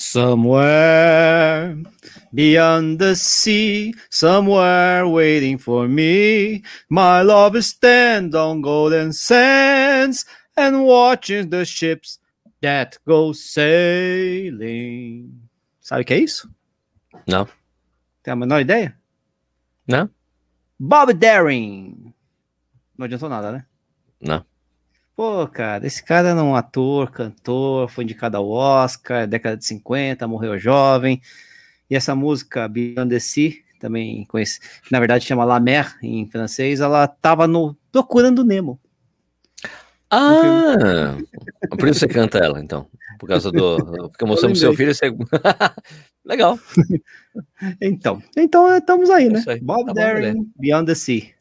Somewhere beyond the sea, somewhere waiting for me, my love is stand on golden sands and watching the ships that go sailing. Sabe o que é isso? Não. Tem a menor ideia? Não? Bob Darin. Não adiantou nada, né? Não. Pô, cara, esse cara era um ator, cantor, foi indicado ao Oscar, década de 50, morreu jovem. E essa música, Beyond the Sea, também conhece, que na verdade chama La Mer em francês, ela tava no Procurando Nemo. Ah, por isso você canta ela, então. Por causa do. Porque mostrando pro seu filho, você. Legal. Então, então estamos aí, É né? aí. Bob Tá beleza. Beyond the Sea.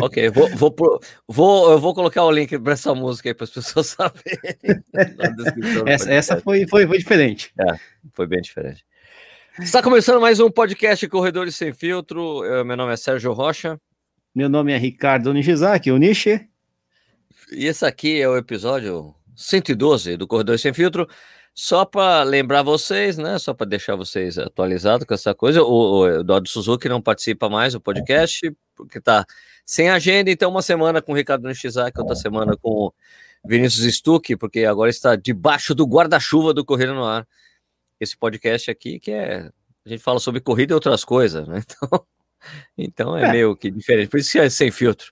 Ok, vou, vou, pro- vou, eu vou colocar o link para essa música aí para as pessoas saberem. Essa, essa foi, foi, foi diferente. Foi bem diferente. Está começando mais um podcast Corredores Sem Filtro. Eu- meu nome é Sérgio Rocha. Meu nome é Ricardo Nishizaki, o Nishi. E esse aqui é o episódio 112 do Corredores Sem Filtro. Só para lembrar vocês, né? Só para deixar vocês atualizados com essa coisa. O, o Eduardo Suzuki não participa mais do podcast, porque está sem agenda. Então, uma semana com o Ricardo Nishizaki, outra semana com o Vinícius Stuck, porque agora está debaixo do guarda-chuva do Corrida no Ar. Esse podcast aqui, que é. A gente fala sobre corrida e outras coisas, né? Então, então é, É. meio que diferente. Por isso que é sem filtro.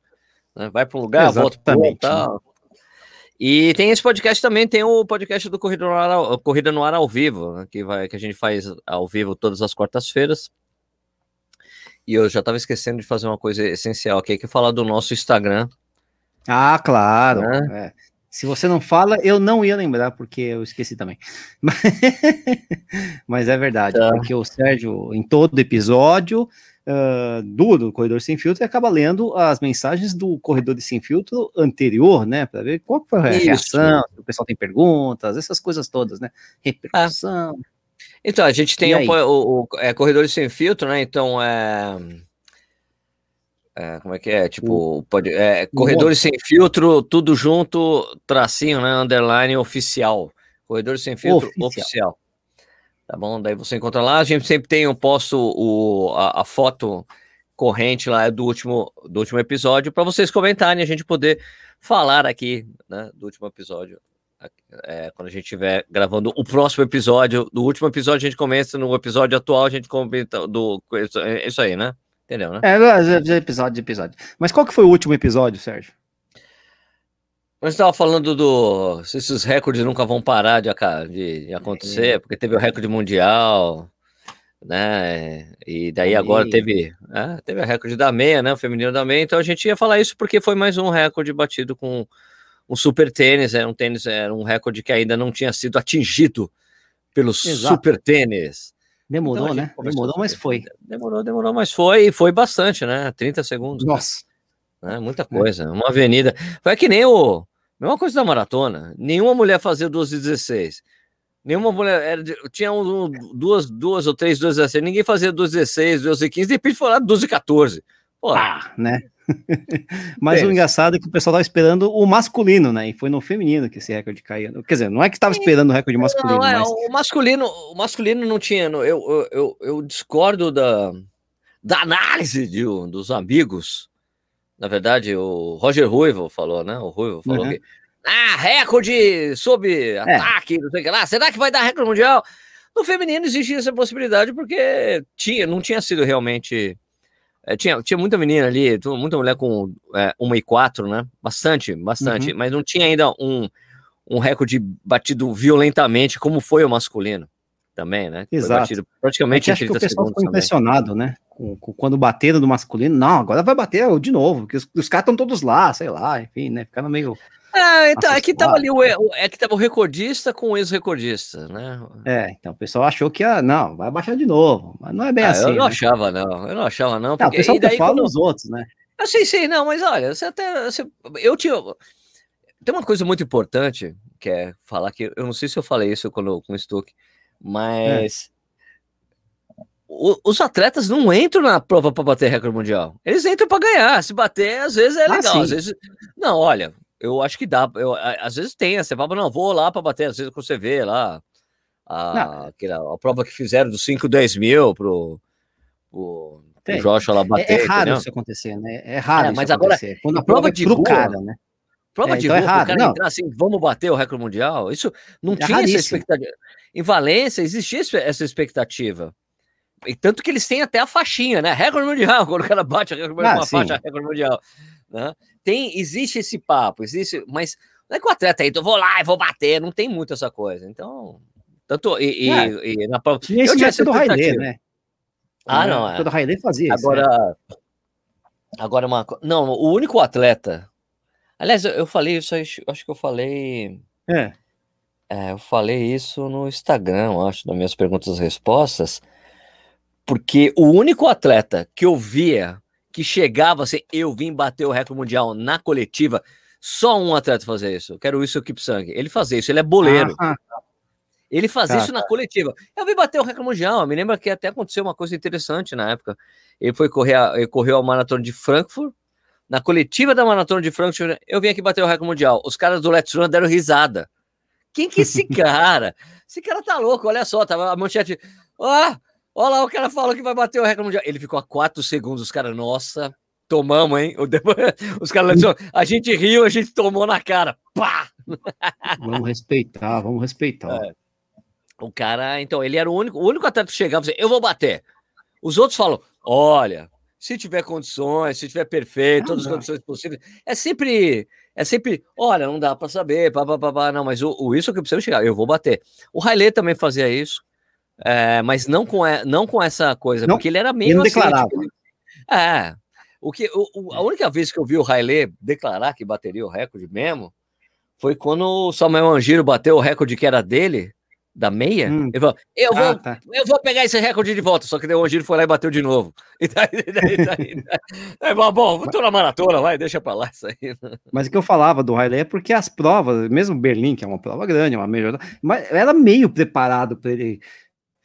né? Vai para um lugar, volta para outro. Exatamente. tal. E tem esse podcast também, tem o podcast do Corrida no Ar, ao- Corrida no Ar ao vivo, né, que, vai, que a gente faz ao vivo todas as quartas-feiras. E eu já estava esquecendo de fazer uma coisa essencial aqui, que é falar do nosso Instagram. Ah, claro. Né? é. Se você não fala, eu não ia lembrar, porque eu esqueci também. Mas, é verdade, Tá. porque o Sérgio, em todo episódio ah, do, do Corredor Sem Filtro, acaba lendo as mensagens do Corredor Sem Filtro anterior, né? Para ver qual foi a Isso. reação, se o pessoal tem perguntas, essas coisas todas, né? Repercussão. Então, a gente tem E o, o, o- é, Corredores Sem Filtro, né? Então, é, é, Como é que é? Tipo, pode, é, Corredores Sem Filtro, tudo junto, tracinho, né? Underline oficial. Corredores Sem Filtro Oficial. oficial. Tá bom? Daí você encontra lá. A gente sempre tem, eu posto o, a, a foto corrente lá do último, do último episódio para vocês comentarem, a gente poder falar aqui, né? Do último episódio. É, quando a gente estiver gravando o próximo episódio, do último episódio a gente começa, no episódio atual a gente comenta do é isso aí, né? Entendeu, né? É, é, é, episódio, episódio. Mas qual que foi o último episódio, Sérgio? A gente estava falando do se esses recordes nunca vão parar de, de- de acontecer, porque teve o recorde mundial, né? E daí agora teve, é, teve o recorde da meia, né? O feminino da meia. Então a gente ia falar isso porque foi mais um recorde batido com um super tênis, era um tênis, era um recorde que ainda não tinha sido atingido pelo Exato. super tênis. Demorou, Então, né? Demorou, mas foi. Demorou, demorou, mas foi, e foi bastante, né? 30 segundos. Nossa. né? Muita coisa. Uma avenida. Foi que nem o. Mesma coisa da maratona. Nenhuma mulher fazia 12 e 16. Nenhuma mulher. Era de- tinha um, um- duas, duas ou três 12 e 16. Ninguém fazia 12 e 16, 12 e 15. De repente foi lá 12 e 14. Pô, Ah, né? Mas o engraçado é que o pessoal tava esperando o masculino, né? E foi no feminino que esse recorde caiu. Quer dizer, não é que tava esperando o recorde masculino, Não, é, mas o masculino, o masculino não tinha. Eu, eu, eu, eu discordo da, da análise de, dos amigos. Na verdade, o Roger Ruivo falou, né? O Ruivo falou Uhum. que. Ah, recorde sob ataque, não sei o que lá. Será que vai dar recorde mundial? No feminino existia essa possibilidade, porque tinha, não tinha sido realmente. É, tinha, tinha muita menina ali, muita mulher com é, uma e quatro, né? Bastante, bastante. Mas não tinha ainda um, um recorde batido violentamente, como foi o masculino também, né? Exato. praticamente em acha que o 30 pessoal ficou também. impressionado, né? Com, com- quando bateram do masculino. Não, agora vai bater de novo, porque os, os caras estão todos lá, sei lá, enfim, né? Ficaram meio. Ah, então, é que tava Assustado. ali o, é que tava o recordista com o ex-recordista, né? É, então o pessoal achou que ia. Não, vai baixar de novo. Mas não é bem Ah, assim. eu não né? achava, não. Eu não achava, não. Não, o Porque, pessoal daí, fala quando- os outros, né? Eu sei, sei, não, mas olha, você até. você- eu tinha. Tem uma coisa muito importante, que é falar que. Eu não sei se eu falei isso quando, com o Stuck, mas. o- os atletas não entram na prova para bater recorde mundial. Eles entram para ganhar. Se bater, às vezes é Ah, legal. sim. às vezes. Não, olha, eu acho que dá. Eu, a- às vezes tem. Você fala, não, vou lá para bater. Às vezes você vê lá a, aquela, a prova que fizeram dos 5, 10 mil pro, pro, pro Joshua lá bater. É, é raro entendeu? isso acontecer, né? É raro. É, mas agora, quando a prova, prova é de rua, cara, né? Prova é, de então rua, é raro. o cara não. entrar assim, vamos bater o recorde mundial. Isso não é tinha raríssimo. essa expectativa. Em Valência existia essa expectativa. E tanto que eles têm até a faixinha, né? Recorde mundial, quando o cara bate recorde mundial, ah, uma faixa, recorde mundial. Né? Tem, existe esse papo, existe, mas não é que o atleta aí, eu vou lá e vou bater, não tem muito essa coisa. Então, tanto e, é, e, e na prova. Tinha esse método do Haile, né? Ah, não. É. Todo Haile fazia agora, isso. Né? Agora, uma. Não, o único atleta. Aliás, eu, eu falei isso, acho que eu falei. É. é. Eu falei isso no Instagram, acho, nas minhas perguntas e respostas, porque o único atleta que eu via que chegava assim, eu vim bater o recorde mundial na coletiva, só um atleta fazia isso. Quero isso, o Sangue. Ele fazia isso, ele é boleiro. Ah, ele fazia tá, isso na coletiva. Eu vim bater o recorde mundial. Me lembra que até aconteceu uma coisa interessante na época. Ele foi correr, a, ele correu a maratona de Frankfurt. Na coletiva da maratona de Frankfurt, eu vim aqui bater o recorde mundial. Os caras do Let's Run deram risada. Quem que é esse cara? esse cara tá louco, olha só, tava a manchete. Ó, oh, olha lá, o cara falou que vai bater o recorde mundial. Ele ficou a quatro segundos, os caras, nossa, tomamos, hein? Os caras a gente riu, a gente tomou na cara. Pá! Vamos respeitar, vamos respeitar. É. O cara, então, ele era o único, o único atleta que chegava e dizia, eu vou bater. Os outros falam, olha, se tiver condições, se tiver perfeito, todas as condições possíveis. É sempre, é sempre, olha, não dá para saber, pá, pá, pá, pá, não, mas o, o isso que eu preciso chegar, eu vou bater. O Haile também fazia isso, é, mas não com, não com essa coisa, não, porque ele era meio assim, declarava. Tipo, é, o que, o, a única vez que eu vi o Haile declarar que bateria o recorde mesmo foi quando o Samuel Angiro bateu o recorde que era dele, da meia, hum. ele falou, eu vou, ah, tá. eu vou pegar esse recorde de volta, só que daí o Angiro foi lá e bateu de novo. E daí, daí, daí, daí é, bom, tô na maratona, vai, deixa pra lá isso aí. Mas o que eu falava do Riley é porque as provas, mesmo Berlim, que é uma prova grande, é uma melhor, mas era meio preparado para ele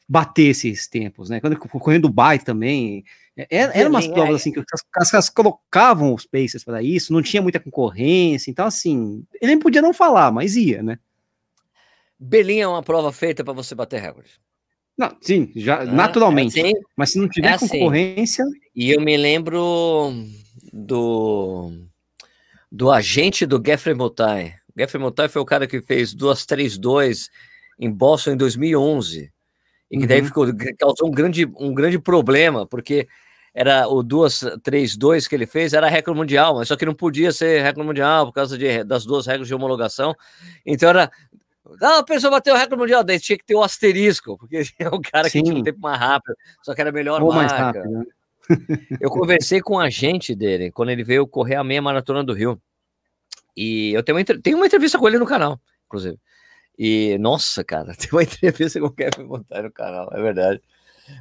bater esses tempos, né? Quando correndo Dubai também, era, é, era umas provas é. assim que as caras colocavam os paces para isso, não tinha muita concorrência, então assim, ele nem podia não falar, mas ia, né? Berlim é uma prova feita para você bater recordes. Não, sim, já naturalmente. É assim, mas se não tiver é assim. concorrência. E eu me lembro do do agente do Geoffrey Mutai. Geoffrey Mutai foi o cara que fez duas três dois em Boston em 2011 e que uhum. daí ficou causou um grande um grande problema porque era o duas três dois que ele fez era recorde mundial, mas só que não podia ser recorde mundial por causa de, das duas regras de homologação. Então era não, a pessoa bateu o recorde mundial, daí tinha que ter o um asterisco, porque é o cara Sim. que tinha um tempo mais rápido, só que era melhor Ou marca. Mais rápido, né? eu conversei com o agente dele quando ele veio correr a meia maratona do Rio. E eu tenho uma, tenho uma entrevista com ele no canal, inclusive. E, nossa, cara, tem uma entrevista com o Kevin Montar no canal, é verdade.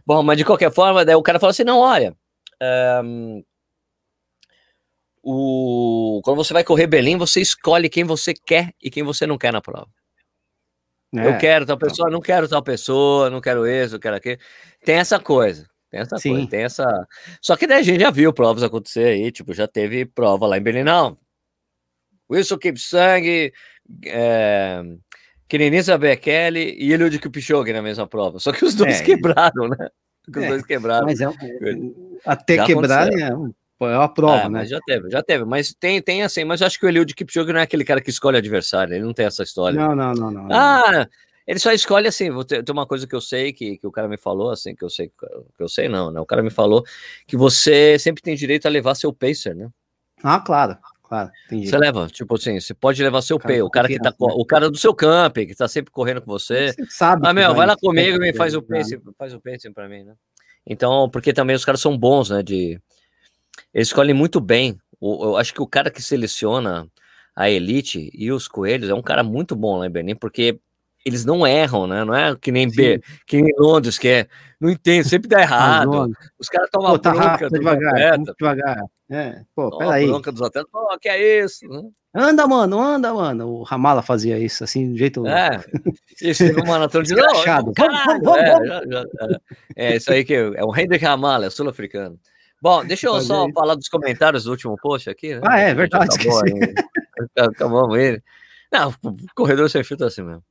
Bom, mas de qualquer forma, daí o cara falou assim: não, olha. Um, o, quando você vai correr Berlim, você escolhe quem você quer e quem você não quer na prova. É, eu quero tal pessoa, não quero tal pessoa, não quero esse, eu quero aquele. Tem essa coisa. Tem essa Sim. coisa, tem essa. Só que daí a gente já viu provas acontecer aí, tipo, já teve prova lá em Berlim, não. Wilson Kipsang, é, Kenenisa Bekele e Eliud Kipchoge na mesma prova. Só que os dois é, quebraram, né? Os é, dois quebraram. Mas é, até quebrar é é uma prova, é, né? Já teve, já teve. Mas tem, tem assim, mas eu acho que o Eliud Kipchoge não é aquele cara que escolhe adversário, ele não tem essa história. Não, não, não, não. Ah, ele só escolhe assim, tem uma coisa que eu sei, que, que o cara me falou, assim, que eu sei, que eu sei não, né? O cara me falou que você sempre tem direito a levar seu pacer, né? Ah, claro. Claro, você leva, tipo assim, você pode levar seu P, o cara que tá, o cara do seu camp, que tá sempre correndo com você. você sabe. Ah, meu, vai lá comigo e faz o pace, faz o pace para mim, né? Então, porque também os caras são bons, né, de eles escolhem muito bem. eu acho que o cara que seleciona a elite e os coelhos é um cara muito bom lá em Berlim, porque eles não erram, né? Não é que nem, B, que nem Londres, que é, não entende, sempre dá errado. Os caras tomam a tá bronca rápido, devagar, devagar. É, pô, peraí. bronca dos atletas, pô, que é isso? Anda, mano, anda, mano. O Ramala fazia isso, assim, de jeito... É, isso uma maratona de... Não, vamos, vamos, vamos, é, já, já, é, é, isso aí que é o Hendrik Ramala, é sul-africano. Bom, deixa eu só falar dos comentários do último post aqui. Né? Ah, é verdade. Acabou, acabamos ele. Não, corredor sem filtro é assim mesmo.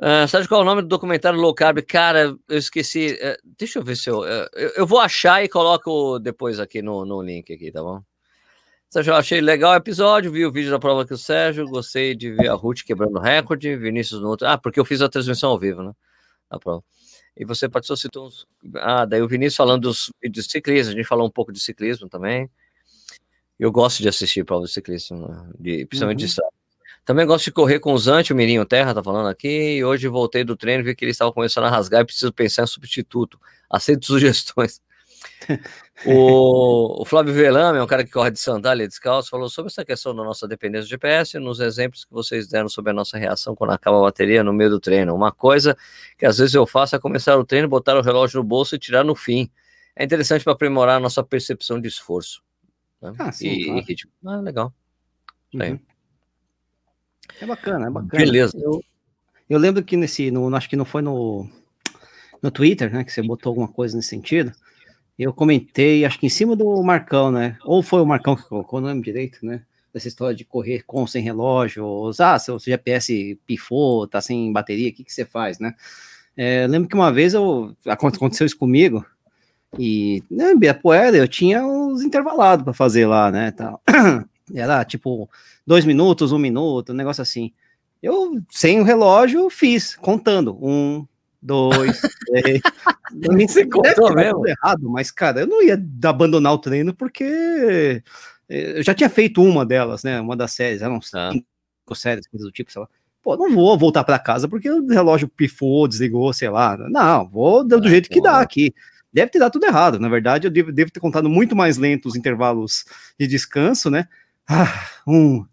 Uh, sabe qual é o nome do documentário Low Carb? Cara, eu esqueci. Uh, deixa eu ver se eu, uh, eu, eu. vou achar e coloco depois aqui no, no link aqui, tá bom? Sérgio, eu achei legal o episódio, vi o vídeo da prova com o Sérgio, gostei de ver a Ruth quebrando recorde, Vinícius no outro. Ah, porque eu fiz a transmissão ao vivo, né? A prova. E você participou, citou uns. Ah, daí o Vinícius falando dos vídeos de ciclismo, a gente falou um pouco de ciclismo também. Eu gosto de assistir prova de ciclismo, né? de, principalmente uhum. de também gosto de correr com o Zante, o Mirinho Terra tá falando aqui. E hoje voltei do treino, vi que ele estava começando a rasgar e preciso pensar em substituto. Aceito sugestões. o, o, Flávio Velame, é um cara que corre de sandália descalço, falou sobre essa questão da nossa dependência do GPS, nos exemplos que vocês deram sobre a nossa reação quando acaba a bateria no meio do treino. Uma coisa que às vezes eu faço é começar o treino, botar o relógio no bolso e tirar no fim. É interessante para aprimorar a nossa percepção de esforço. Né? Ah, sim, e, claro. e Ah, legal. Uhum. É bacana, é bacana. Beleza. Eu, eu lembro que nesse, no, acho que não foi no, no Twitter, né, que você botou alguma coisa nesse sentido. Eu comentei, acho que em cima do Marcão, né? Ou foi o Marcão que colocou, não lembro direito, né? Dessa história de correr com sem relógio, ou, ah, seu, seu GPS pifou, tá sem bateria, o que, que você faz, né? É, eu lembro que uma vez eu, aconteceu isso comigo, e né, Ibirapuera eu tinha os intervalados para fazer lá, né? Tal. Era tipo dois minutos, um minuto, um negócio assim. Eu, sem o relógio, fiz, contando. Um, dois, três. Você contou mesmo? errado, mas, cara, eu não ia abandonar o treino porque eh, eu já tinha feito uma delas, né? Uma das séries, eram ah. cinco séries, coisas do tipo, sei lá. Pô, não vou voltar para casa porque o relógio pifou, desligou, sei lá. Não, vou do, do jeito que dá aqui. Deve ter dado tudo errado. Na verdade, eu devo, devo ter contado muito mais lento os intervalos de descanso, né? Ah, um,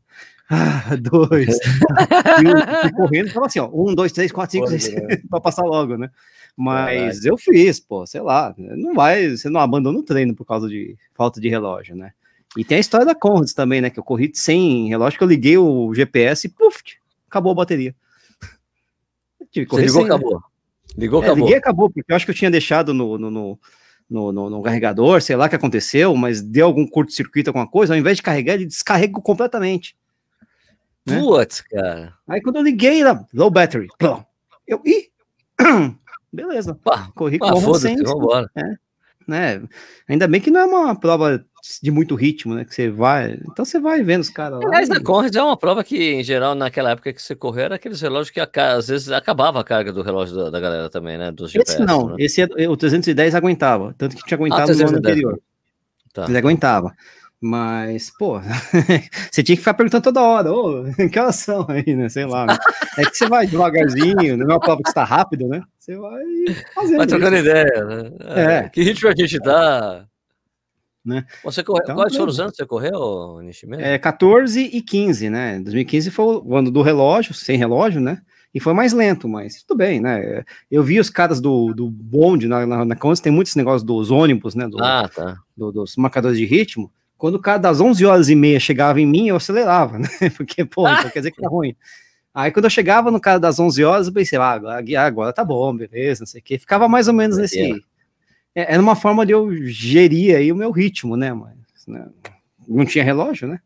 ah, dois. e, correndo, falava assim, ó, um, dois, três, quatro, cinco, seis, para passar logo, né? Mas Caraca. eu fiz, pô, sei lá, não vai, você não abandona o treino por causa de falta de relógio, né? E tem a história da Conrads também, né? Que eu corri sem relógio, que eu liguei o GPS e puf, acabou a bateria. Tive que ligou, sem, acabou. Ligou, é, acabou. Liguei, acabou, porque eu acho que eu tinha deixado no, no, no no, no, no, carregador, sei lá o que aconteceu, mas deu algum curto-circuito, alguma coisa, ao invés de carregar, ele descarregou completamente. Né? Putz, cara. Aí quando eu liguei, lá, low battery, eu, ih, beleza, pá, corri com o sem, vambora. É, né? Ainda bem que não é uma prova de muito ritmo, né? Que você vai. Então você vai vendo os caras lá. Aliás, e... a Conrad é uma prova que, em geral, naquela época que você correu, era aqueles relógios que às vezes acabava a carga do relógio da, da galera também, né? Dos GPS, esse não, né? esse é, o 310 aguentava, tanto que tinha aguentado ah, no ano anterior. Tá. Ele aguentava. Mas, pô, você tinha que ficar perguntando toda hora, ô, que horas são aí, né? Sei lá. Né? É que você vai devagarzinho, não é uma prova que está rápido, né? Você vai fazendo. Vai trocando isso. ideia, né? É. é. Que ritmo a gente tá? Né? Você correu, então, quais foram os anos que você correu, Nishimura? É, 14 e 15, né? 2015 foi o ano do relógio, sem relógio, né? E foi mais lento, mas tudo bem, né? Eu vi os caras do, do bonde na, na, na tem muitos negócios dos ônibus, né? Do, ah, tá. Do, dos marcadores de ritmo. Quando o cara das 11 horas e meia chegava em mim, eu acelerava, né? Porque, pô, então quer dizer que tá ruim. Aí quando eu chegava no cara das 11 horas, eu pensei, ah, agora, agora tá bom, beleza, não sei o quê. Ficava mais ou menos nesse, é é, era uma forma de eu gerir aí o meu ritmo, né? Mas né, não tinha relógio, né?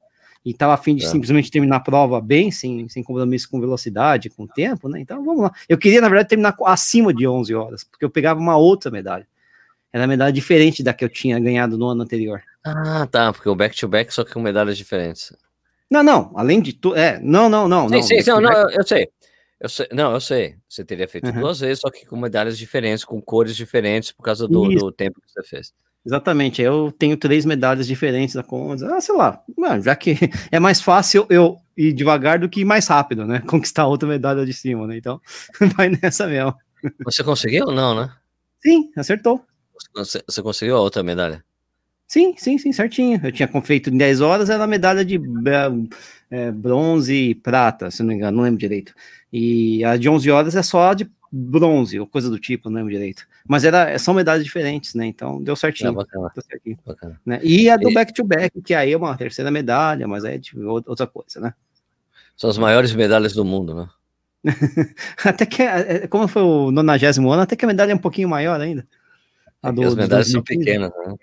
E tava afim de é. simplesmente terminar a prova bem, sem, sem compromisso com velocidade, com tempo, né? Então vamos lá. Eu queria, na verdade, terminar acima de 11 horas, porque eu pegava uma outra medalha. Era uma medalha diferente da que eu tinha ganhado no ano anterior. Ah, tá, porque o back-to-back -back só que com medalhas diferentes. Não, não, além de tudo, é, não, não, não, sim, não. Sim, não, eu, eu sei. Eu sei, não, eu sei. Você teria feito uhum. duas vezes, só que com medalhas diferentes, com cores diferentes, por causa do, do tempo que você fez. Exatamente, eu tenho três medalhas diferentes da Condes. Ah, sei lá, já que é mais fácil eu ir devagar do que ir mais rápido, né? Conquistar outra medalha de cima, né? Então, vai nessa mesmo. Você conseguiu ou não, né? Sim, acertou. Você, você conseguiu a outra medalha? Sim, sim, sim, certinho. Eu tinha feito em 10 horas, era a medalha de é, bronze e prata, se não me engano, não lembro direito. E a de 11 horas é só de bronze, ou coisa do tipo, não lembro direito. Mas era, são medalhas diferentes, né? Então deu certinho. É, bacana. Deu certinho bacana. Né? E a do back-to-back, -back, que aí é uma terceira medalha, mas aí é de outra coisa, né? São as maiores medalhas do mundo, né? até que, é, é, como foi o 90 ano, até que a medalha é um pouquinho maior ainda. A do, as medalhas são pequenas, né?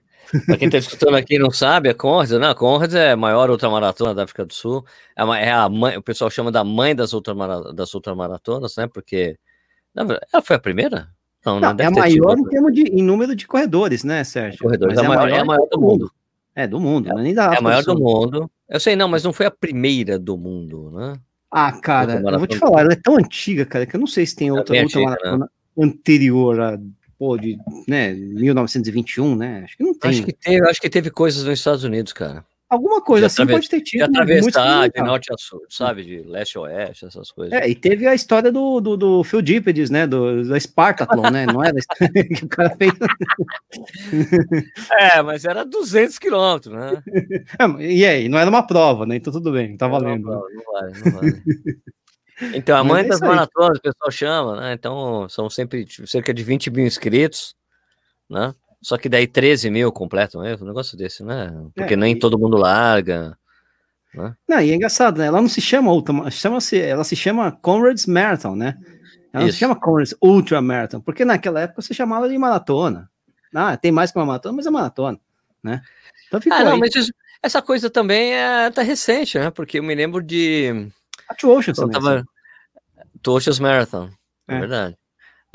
Para quem está escutando aqui e não sabe, a Conrads, né? A Conrads é a maior ultramaratona da África do Sul. É, uma, é a mãe, o pessoal chama da mãe das, ultramara, das ultramaratonas, né? Porque Ela foi a primeira? Não, não, não é a maior em termos de em número de corredores, né, Sérgio? Corredores, é, a maior, é a maior do mundo. É, do mundo, é, nem da É a maior do mundo. Eu sei, não, mas não foi a primeira do mundo, né? Ah, cara, eu vou te falar, ela é tão antiga, cara, que eu não sei se tem outra luta antiga, maratona né? anterior a pô, de né, 1921, né? Acho que não tem. Acho que teve, acho que teve coisas nos Estados Unidos, cara. Alguma coisa assim pode ter tido. De atravessar de norte a sul, sabe? De leste a oeste, essas coisas. É, e teve a história do, do, do Phil né? Do, da Spartathlon, né? Não era que o cara fez. é, mas era 200 quilômetros, né? É, e aí, não era uma prova, né? Então tudo bem, tá valendo. Não, não vale, não vale. Então, a mãe é das maratonas, o pessoal chama, né? Então, são sempre cerca de 20 mil inscritos, né? Só que daí 13 mil completam, é um negócio desse, né? Porque é, nem e... todo mundo larga. Né? Não, e é engraçado, né? Ela não se chama Ultra, chama -se, ela se chama Conrad's Marathon, né? Ela Isso. não se chama Conrad's Ultra Marathon, porque naquela época você chamava de maratona. Ah, tem mais que uma maratona, mas é maratona, né? Então ficou ah, não, aí. mas isso, essa coisa também é tá recente, né? Porque eu me lembro de. A Two Oceans também. Tava... Two Oceans Marathon, é, é verdade.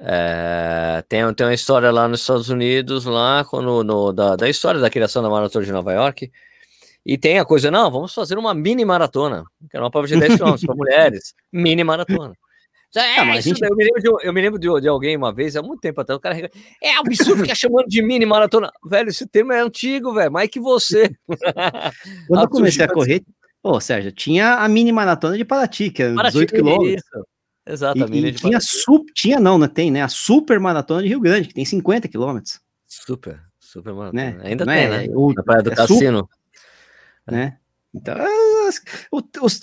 É, tem, tem uma história lá nos Estados Unidos, lá quando, no, da, da história da criação da Maratona de Nova York. E tem a coisa, não, vamos fazer uma mini maratona, que era uma prova de 10 km para mulheres, mini maratona. É, ah, gente... eu me lembro, de, eu me lembro de, de, alguém uma vez, há muito tempo atrás, o cara é absurdo ficar chamando de mini maratona. Velho, esse termo é antigo, velho, mais que você. Quando eu comecei a correr, pô, Sérgio, tinha a mini maratona de Paraty, que era 18 quilômetros. Exatamente. E, e tinha, sup, tinha não, não tem, né? A super maratona de Rio Grande, que tem 50 quilômetros. Super, super maratona. Né? Ainda não tem, é, né? O, Na Praia do é Cassino. Super, né? Então,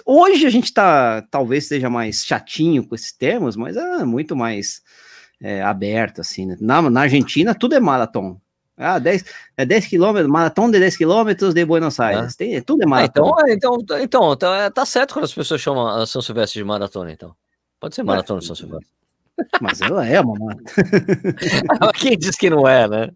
hoje a gente tá, talvez seja mais chatinho com esses termos, mas é muito mais é, aberto, assim, né? Na, na Argentina, tudo é maratona. Ah, 10, é 10 quilômetros, maratona de 10 quilômetros de Buenos Aires. É. Tem, tudo é maratona. Ah, então, então, então, tá, tá certo quando as pessoas chamam a São Silvestre de maratona, então. Pode ser maratona São Silvestre. Mas ela é uma maratona. Quem diz que não é, né?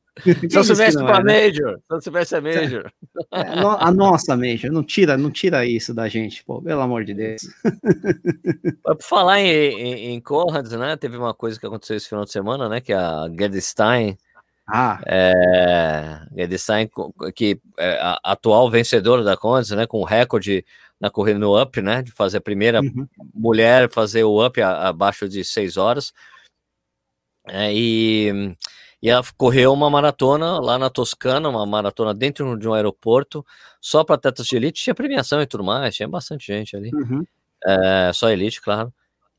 São Silvestre com a é, né? Major. São Silvestre é Major. É, a nossa Major. Não tira, não tira isso da gente, pô. Pelo amor de Deus. Por falar em, em, em Conrads, né? Teve uma coisa que aconteceu esse final de semana, né? Que a Gerd Stein ah. É, Stein, que é a atual vencedora da Conrads, né? Com recorde na corrida no up, né? De fazer a primeira uhum. mulher fazer o up a, abaixo de seis horas. É, e, e ela correu uma maratona lá na Toscana, uma maratona dentro de um aeroporto, só para atletas de elite, tinha premiação e tudo mais, tinha bastante gente ali. Uhum. É, só elite, claro.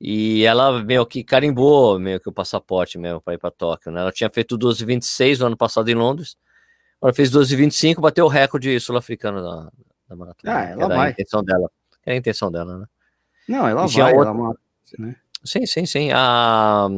E ela meio que carimbou meio que o passaporte mesmo para ir para Tóquio, né? Ela tinha feito 12,26 no ano passado em Londres. Ela fez 12,25, bateu o recorde sul-africano da, da maratona. Ah, ela vai. A intenção dela. É a intenção dela, né? Não, ela vai, outra... ela né? Sim, sim, sim. A...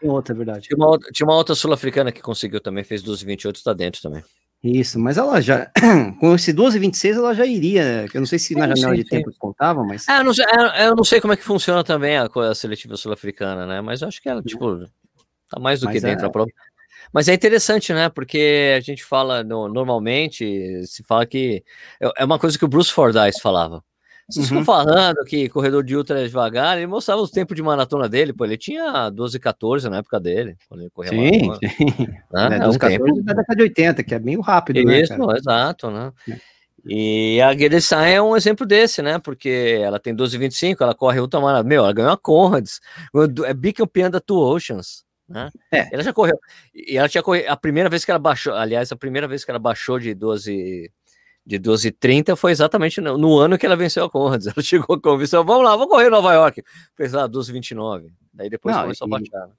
Tem outra, é verdade. Tinha uma, tinha uma outra sul-africana que conseguiu também, fez 12,28, está dentro também. Isso, mas ela já, com esse 12,26 ela já iria, eu não sei se na janela de tempo contava, mas... É, eu, não sei, é, eu não sei como é que funciona também a, a seletiva sul-africana, né, mas eu acho que ela, tipo, tá mais do mas que dentro é... a prova. Mas é interessante, né? Porque a gente fala, no, normalmente, se fala que. É, é uma coisa que o Bruce Fordyce falava. Vocês uhum. ficam falando que corredor de ultra é devagar, ele mostrava os tempos de maratona dele, pô, ele tinha 12, 14 na época dele, quando ele corria sim, maratona. Sim, né? é, 12, 14 da década de 80, que é meio rápido, né, Isso, né, exato, né? E a Guedessan é um exemplo desse, né? Porque ela tem 12,25, ela corre ultra maratona, meu, ela ganhou a Conrads, é bicampeã da Two Oceans, né? É. Ela já correu. E ela tinha corrido. A primeira vez que ela baixou, aliás, a primeira vez que ela baixou de 12 de 12,30 foi exatamente no, no, ano que ela venceu a Conrads. Ela chegou com a convicção, vamos lá, vamos correr em Nova York. Fez lá 12,29. Daí depois Não, começou e, a baixar. Né?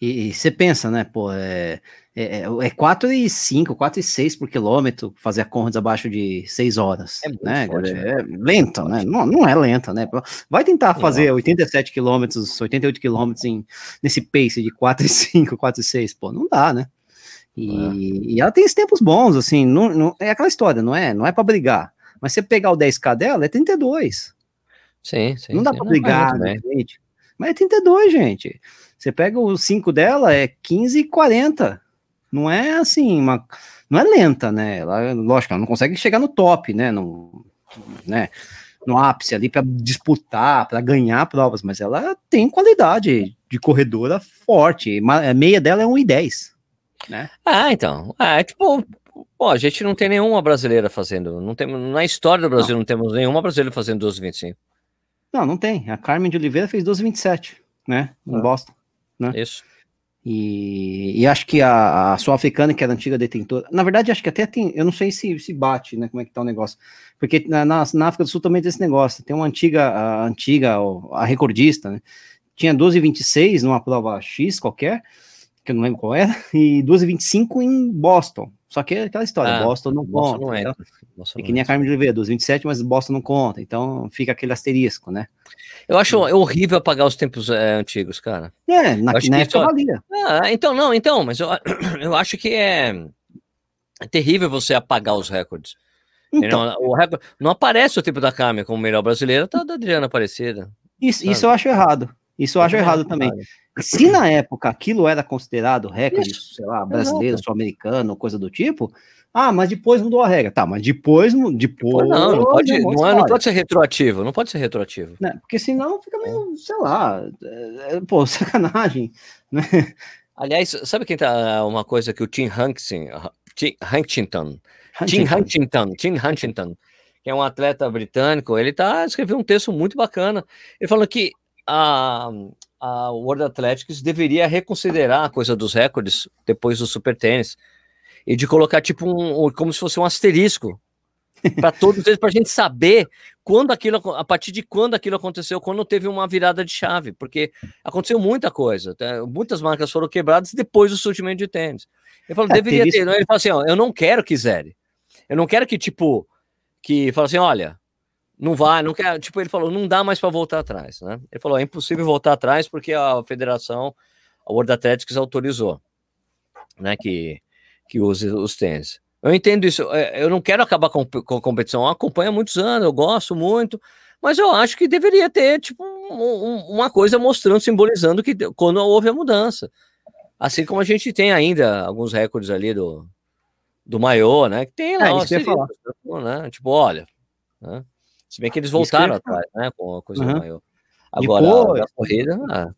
E, você pensa, né, pô, é, é, é 4 e 5, 4 e 6 por quilômetro fazer a Conrads abaixo de 6 horas, é né, forte, é, é lento, né, não, não é lenta, né, vai tentar fazer não. 87 quilômetros, 88 quilômetros em, nesse pace de 4 e 5, 4 e 6, pô, não dá, né, e, é. e ela tem esses tempos bons, assim, não, não, é aquela história, não é, não é para brigar, mas você pegar o 10k dela, é 32. Sim, sim. Não dá para brigar, né, gente, mas é 32, gente. Você pega o 5 dela, é 15 e 40. Não é assim, uma, não é lenta, né? Ela, lógico, ela não consegue chegar no top, né? No, né? no ápice ali para disputar, para ganhar provas, mas ela tem qualidade de corredora forte. A meia dela é 1,10. Né? Ah, então. Ah, é tipo, pô, a gente não tem nenhuma brasileira fazendo. Não tem, na história do Brasil não, não temos nenhuma brasileira fazendo 12,25. Não, não tem. A Carmen de Oliveira fez 12,27, né? Em ah, Boston. Né? Isso. E, e, acho que a, a sul-africana, que era antiga detentora, na verdade, acho que até tem, eu não sei se, se bate, né? Como é que tá o negócio, porque na, na, na África do Sul também tem esse negócio. Tem uma antiga, a antiga, a recordista, né? Tinha 12,26 numa prova X qualquer, que eu não lembro qual era, e 12,25 em Boston. Só que é aquela história, ah, Boston não Boston conta. Não é. Então, é que nem a Carmen de Oliveira, 12,27, mas Boston não conta. Então fica aquele asterisco, né? Eu acho horrível apagar os tempos é, antigos, cara. É, na, na época valia. Ah, então, não, então, mas eu, eu acho que é, é terrível você apagar os recordes. Então. Não, o recorde, não aparece o tempo da Carmen como melhor brasileira, tá da Adriana Aparecida. Isso, isso eu acho errado. Isso eu acho errado também. Se na época aquilo era considerado recorde, Isso. sei lá, brasileiro, sul-americano, coisa do tipo, ah, mas depois mudou a regra. Tá, mas depois. depois não, não pode, é não, é, não pode ser retroativo, não pode ser retroativo. Né? Porque senão fica meio, sei lá, é, pô, sacanagem. Né? Aliás, sabe quem tá uma coisa que o Tim Huntington, Tim Huntington, Tim Huntington, Tim Huntington, que é um atleta britânico, ele tá escreveu um texto muito bacana. Ele falou que a, a World Athletics deveria reconsiderar a coisa dos recordes depois do Super Tênis e de colocar tipo um, como se fosse um asterisco para todos eles, para a gente saber quando aquilo, a partir de quando aquilo aconteceu, quando teve uma virada de chave, porque aconteceu muita coisa, tá? muitas marcas foram quebradas depois do surgimento de tênis. Ele falou, é, deveria ter, ele falou assim, ó, eu não quero que zere, eu não quero que tipo que fala assim, olha, não vai, não quer, tipo, ele falou, não dá mais para voltar atrás, né? Ele falou, é impossível voltar atrás porque a federação, a World Athletics autorizou, né, que, que use os tênis. Eu entendo isso, é, eu não quero acabar com, com a competição, eu acompanho há muitos anos, eu gosto muito, mas eu acho que deveria ter, tipo, um, uma coisa mostrando, simbolizando que quando houve a mudança. Assim como a gente tem ainda alguns recordes ali do, do maior, né, que tem lá, é, né, tipo, olha, né? Se bem que eles voltaram atrás, né? Com a coisa uhum. maior. Agora, Depois... a corrida. Ah,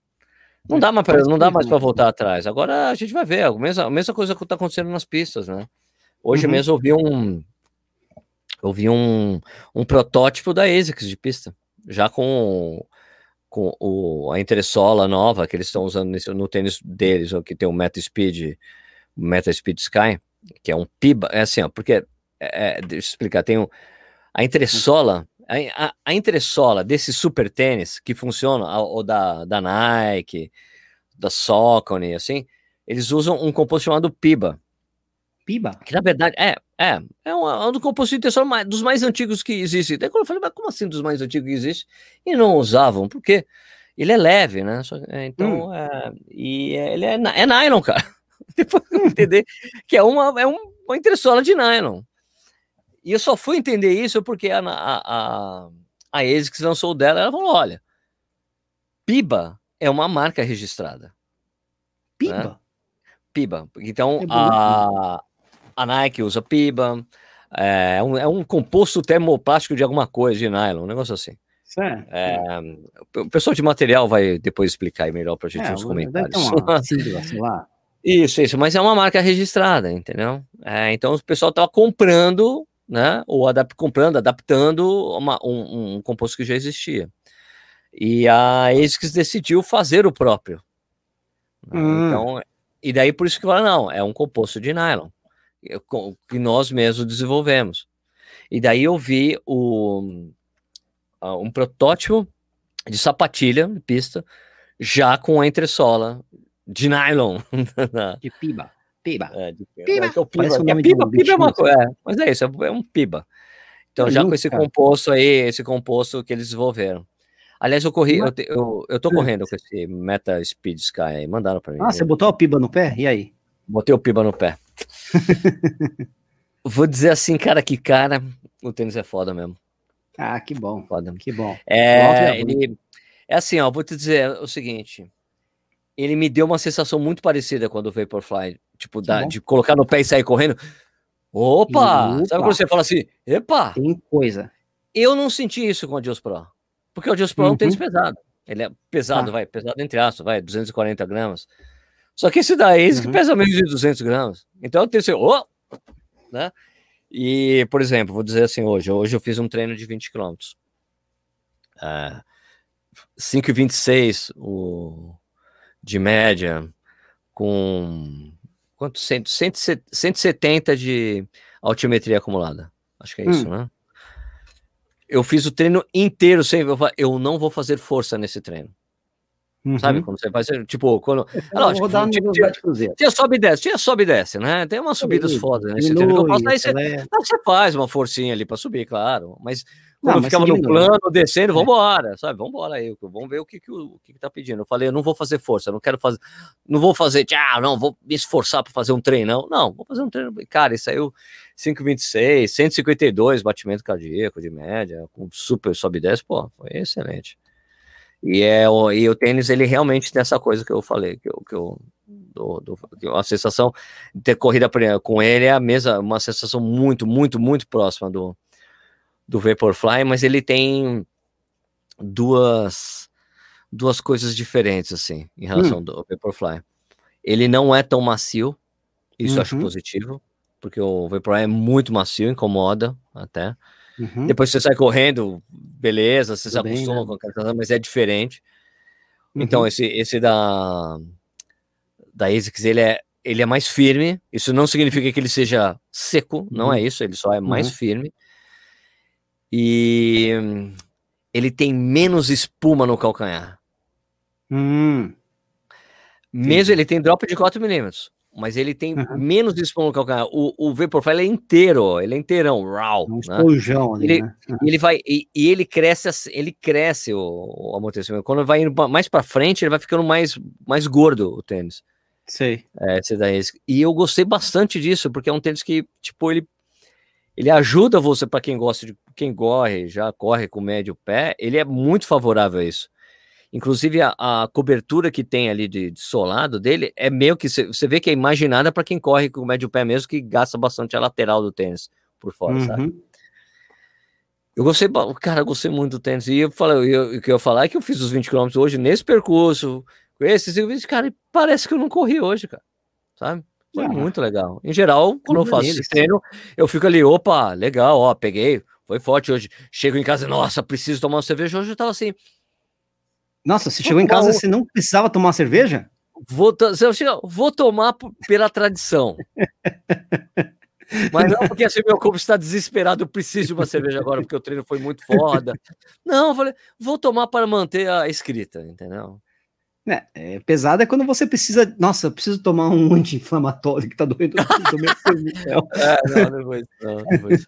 não dá mais para não dá mais para voltar atrás. Agora a gente vai ver a mesma, a mesma coisa que está acontecendo nas pistas, né? Hoje uhum. mesmo eu vi um eu vi um, um protótipo da ASICS de pista, já com com o, a entressola nova que eles estão usando nesse, no tênis deles, que tem o Meta Speed, Meta Speed Sky, que é um PIBA, é assim, ó, porque é, é, deixa eu explicar, tem um, a entressola a, a, a entressola desse super tênis que funciona, ou da, da Nike, da Saucony, assim, eles usam um composto chamado PIBA. PIBA? Que na verdade é, é, é um, é um composto de entressola mais, dos mais antigos que existe. Daí quando eu falei, mas como assim dos mais antigos que existe? E não usavam, porque ele é leve, né? Só, é, então, hum. é, e é, ele é, é nylon, cara. Depois eu entender que é uma, é um, uma entressola de nylon. E eu só fui entender isso porque a, a, a, a ASICS lançou dela, ela falou, olha, Piba é uma marca registrada. Piba? Né? Piba. Então, é a, a Nike usa Piba, é um, é um composto termoplástico de alguma coisa, de nylon, um negócio assim. É, o pessoal de material vai depois explicar aí melhor para a gente é, nos comentários. Uma, isso, isso, mas é uma marca registrada, entendeu? É, então o pessoal estava comprando né? Ou adap comprando, adaptando uma, um, um, composto que já existia. E a ASICS decidiu fazer o próprio. Né? Hum. Então, e daí por isso que fala, não, é um composto de nylon que nós mesmos desenvolvemos. E daí eu vi o, um protótipo de sapatilha de pista já com a entressola de nylon. de piba. Piba. É, de, piba. É, é, piba. É, piba, piba é uma coisa, é, mas é isso, é, um piba. Então, já com esse composto aí, esse composto que eles desenvolveram. Aliás, eu corri, eu, eu, eu tô correndo com esse Meta Speed Sky aí, mandaram para mim. Ah, você botou o piba no pé? E aí? Botei o piba no pé. Vou dizer assim, cara, que cara, o tênis é foda mesmo. Ah, que bom. Foda. Que bom. É, ele, é assim, ó, vou te dizer o seguinte, ele me deu uma sensação muito parecida quando o Vaporfly tipo, da, de colocar no pé e sair correndo. Opa! Opa! Sabe quando você fala assim, epa! Tem coisa. Eu não senti isso com o Adios Pro. Porque o Adios Pro uhum. é um tênis uhum. pesado. Ele é pesado, ah. vai, pesado entre aspas, vai, 240 gramas. Só que esse da ASIC uhum. pesa menos de 200 gramas. Então eu tenho assim, oh! né? E, por exemplo, vou dizer assim hoje, hoje eu fiz um treino de 20 km. Uh, 5,26 o, de média, com quanto? 100, 170 de altimetria acumulada. Acho que é isso, hum. né? Eu fiz o treino inteiro sem. Eu não vou fazer força nesse treino. Uhum. Sabe? Quando você faz, tipo, quando. É, lógico, rodar tinha, tinha, tinha, sobe e desce, tinha sobe e desce, né? Tem umas subidas fodas nesse treino que eu faço. Aí você, é... você faz uma forcinha ali para subir, claro. Mas quando não, ficava no plano, descendo, vamos embora, sabe? Vamos embora aí, vamos ver o que, que, o, que, que tá pedindo. Eu falei, eu não vou fazer força, não quero fazer, não vou fazer, ah, não, vou me esforçar para fazer um treinão. Não, vou fazer um treino. Cara, isso saiu 5,26, 152 batimento cardíaco de média, com super sobe e desce, pô, foi excelente. E, é, o, e o tênis, ele realmente tem essa coisa que eu falei, que eu, que eu do, do, a sensação de ter corrida com ele é a mesma, uma sensação muito, muito, muito próxima do, do Vaporfly, mas ele tem duas duas coisas diferentes assim em relação hum. ao Vaporfly. Ele não é tão macio, isso uhum. eu acho uhum. positivo, porque o Vaporfly é muito macio, incomoda até. Uhum. Depois você sai correndo, beleza, você Tudo se acostuma né? com aquela mas é diferente. Então, uhum. Então esse esse da da ASICS, ele é ele é mais firme. Isso não significa que ele seja seco, não uhum. é isso, ele só é mais uhum. firme e ele tem menos espuma no calcanhar. Hum, Mesmo ele tem drop de 4 milímetros, mas ele tem uhum. menos espuma no calcanhar. O, o Vaporfly é inteiro, ele é inteirão, raw. Um né? esponjão ali, ele, né? uhum. ele vai e, e, ele cresce, ele cresce o, o amortecimento. Quando vai indo mais para frente, ele vai ficando mais mais gordo o tênis. Sei. É. E eu gostei bastante disso, porque é um tênis que, tipo, ele ele ajuda você para quem gosta de quem corre, já corre com médio pé, ele é muito favorável a isso. Inclusive a, a cobertura que tem ali de, de, solado dele é meio que você vê que é imaginada para quem corre com médio pé mesmo, que gasta bastante a lateral do tênis por fora, uhum. sabe? Eu gostei, cara, eu gostei muito do tênis. E eu falei, o que eu falar é que eu fiz os 20 km hoje nesse percurso, com esses, e cara, parece que eu não corri hoje, cara, sabe? Foi ah, muito legal. Em geral, quando eu faço esse treino, eu fico ali, opa, legal, ó, peguei, foi forte hoje. Chego em casa, nossa, preciso tomar uma cerveja. Hoje eu tava assim. Nossa, você chegou em casa e você não precisava tomar cerveja? Vou, vou tomar pela tradição. Mas não porque assim, meu corpo está desesperado, eu preciso de uma cerveja agora, porque o treino foi muito foda. Não, eu falei, vou tomar para manter a escrita, entendeu? É, é, pesado é quando você precisa. Nossa, eu preciso tomar um anti-inflamatório que tá doendo. é, não, depois, não, depois,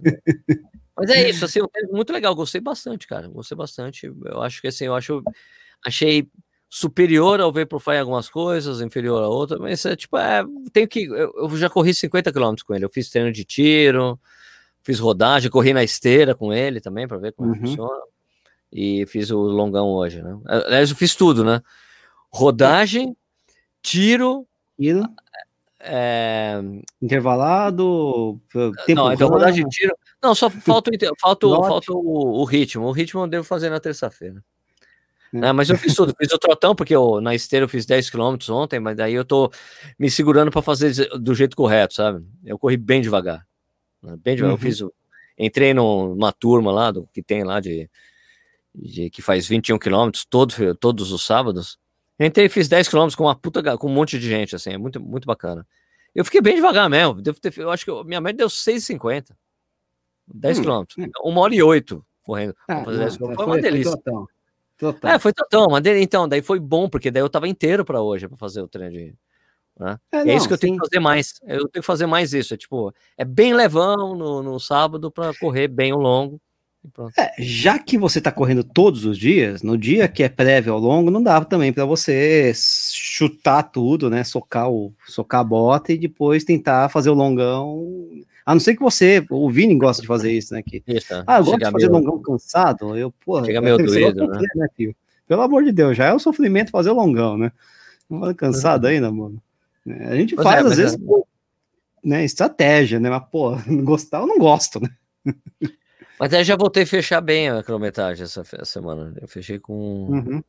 Mas é isso, assim, muito legal, gostei bastante, cara. Gostei bastante. Eu acho que assim, eu acho. Achei superior ao Vaporfly em algumas coisas, inferior a outras, mas é tipo, é, tenho que. Eu, eu já corri 50 km com ele. Eu fiz treino de tiro, fiz rodagem, corri na esteira com ele também, para ver como uhum. funciona. E fiz o longão hoje, né? Aliás, eu fiz tudo, né? Rodagem, tiro. Tiro. É... Intervalado, tempo Não, então rodagem, tiro. Não, só falta, falta, falta o, o, ritmo. O ritmo eu devo fazer na terça-feira. É. mas eu fiz tudo, fiz o trotão, porque eu, na esteira eu fiz 10 km ontem, mas daí eu tô me segurando para fazer do jeito correto, sabe? Eu corri bem devagar. Né? Bem devagar. Uhum. Eu fiz o, entrei numa turma lá do, que tem lá de, de que faz 21 km todo, todos os sábados. Entrei e fiz 10 km com uma puta, com um monte de gente, assim, é muito, muito bacana. Eu fiquei bem devagar mesmo, devo ter, eu acho que minha média deu 6,50. 10 km. Hum. Uma hora e oito correndo. Ah, fazer 10 km. Foi, uma delícia. Foi. Totão. É, foi totão. Mas, então, daí foi bom, porque daí eu tava inteiro para hoje, para fazer o treino de. Né? É, é, isso que eu sim. tenho que fazer mais. Eu tenho que fazer mais isso. É tipo, é bem levão no, no sábado para correr bem o longo. É, já que você está correndo todos os dias, no dia que é prévio ao longo, não dá também para você chutar tudo, né? Socar, o, socar a bota e depois tentar fazer o longão. A não ser que você, o Vini gosta de fazer isso, né? Que, isso, ah, eu gosto de fazer longão cansado. Eu, porra, Chega meio doido, né? né? Pelo amor de Deus, já é o sofrimento fazer o longão, né? Não é cansado ainda, mano. É, a gente pois faz, é, às vezes, é... né, estratégia, né? Mas, pô, gostar eu não gosto, né? Mas aí já voltei a fechar bem a quilometragem essa, semana. Eu fechei com. Uhum.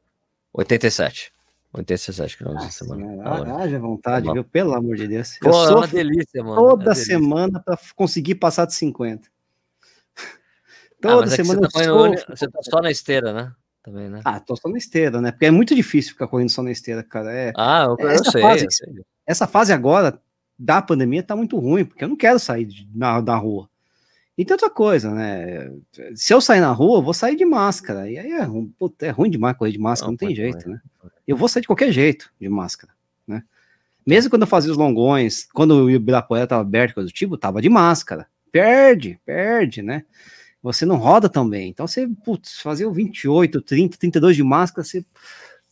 87. 87 quilômetros Nossa, semana. né? Da hora. Haja vontade, viu? Pelo amor de Deus. Pô, eu é uma delícia, mano. toda é semana para conseguir passar de 50. Ah, Toda é que semana você eu tá, correndo- você tá só na esteira, né? Também, né? Ah, tô só na esteira, né? Porque é muito difícil ficar correndo só na esteira, cara. É, Ah, eu, eu Essa sei. fase eu sei. essa fase agora da pandemia tá muito ruim, porque eu não quero sair de- na, da rua. E tem outra coisa, né? Se eu sair na rua, eu vou sair de máscara. E aí é, ru- puta, é ruim demais correr de máscara, Não, não, tem jeito, ruim. né? Eu vou sair de qualquer jeito de máscara, né? Mesmo quando eu fazia os longões, quando o Ibirapuera tava aberto, coisa do tipo, tava de máscara. Perde, perde, né? Você não roda tão bem. Então você, putz, fazia o 28, 30, 32 de máscara, você.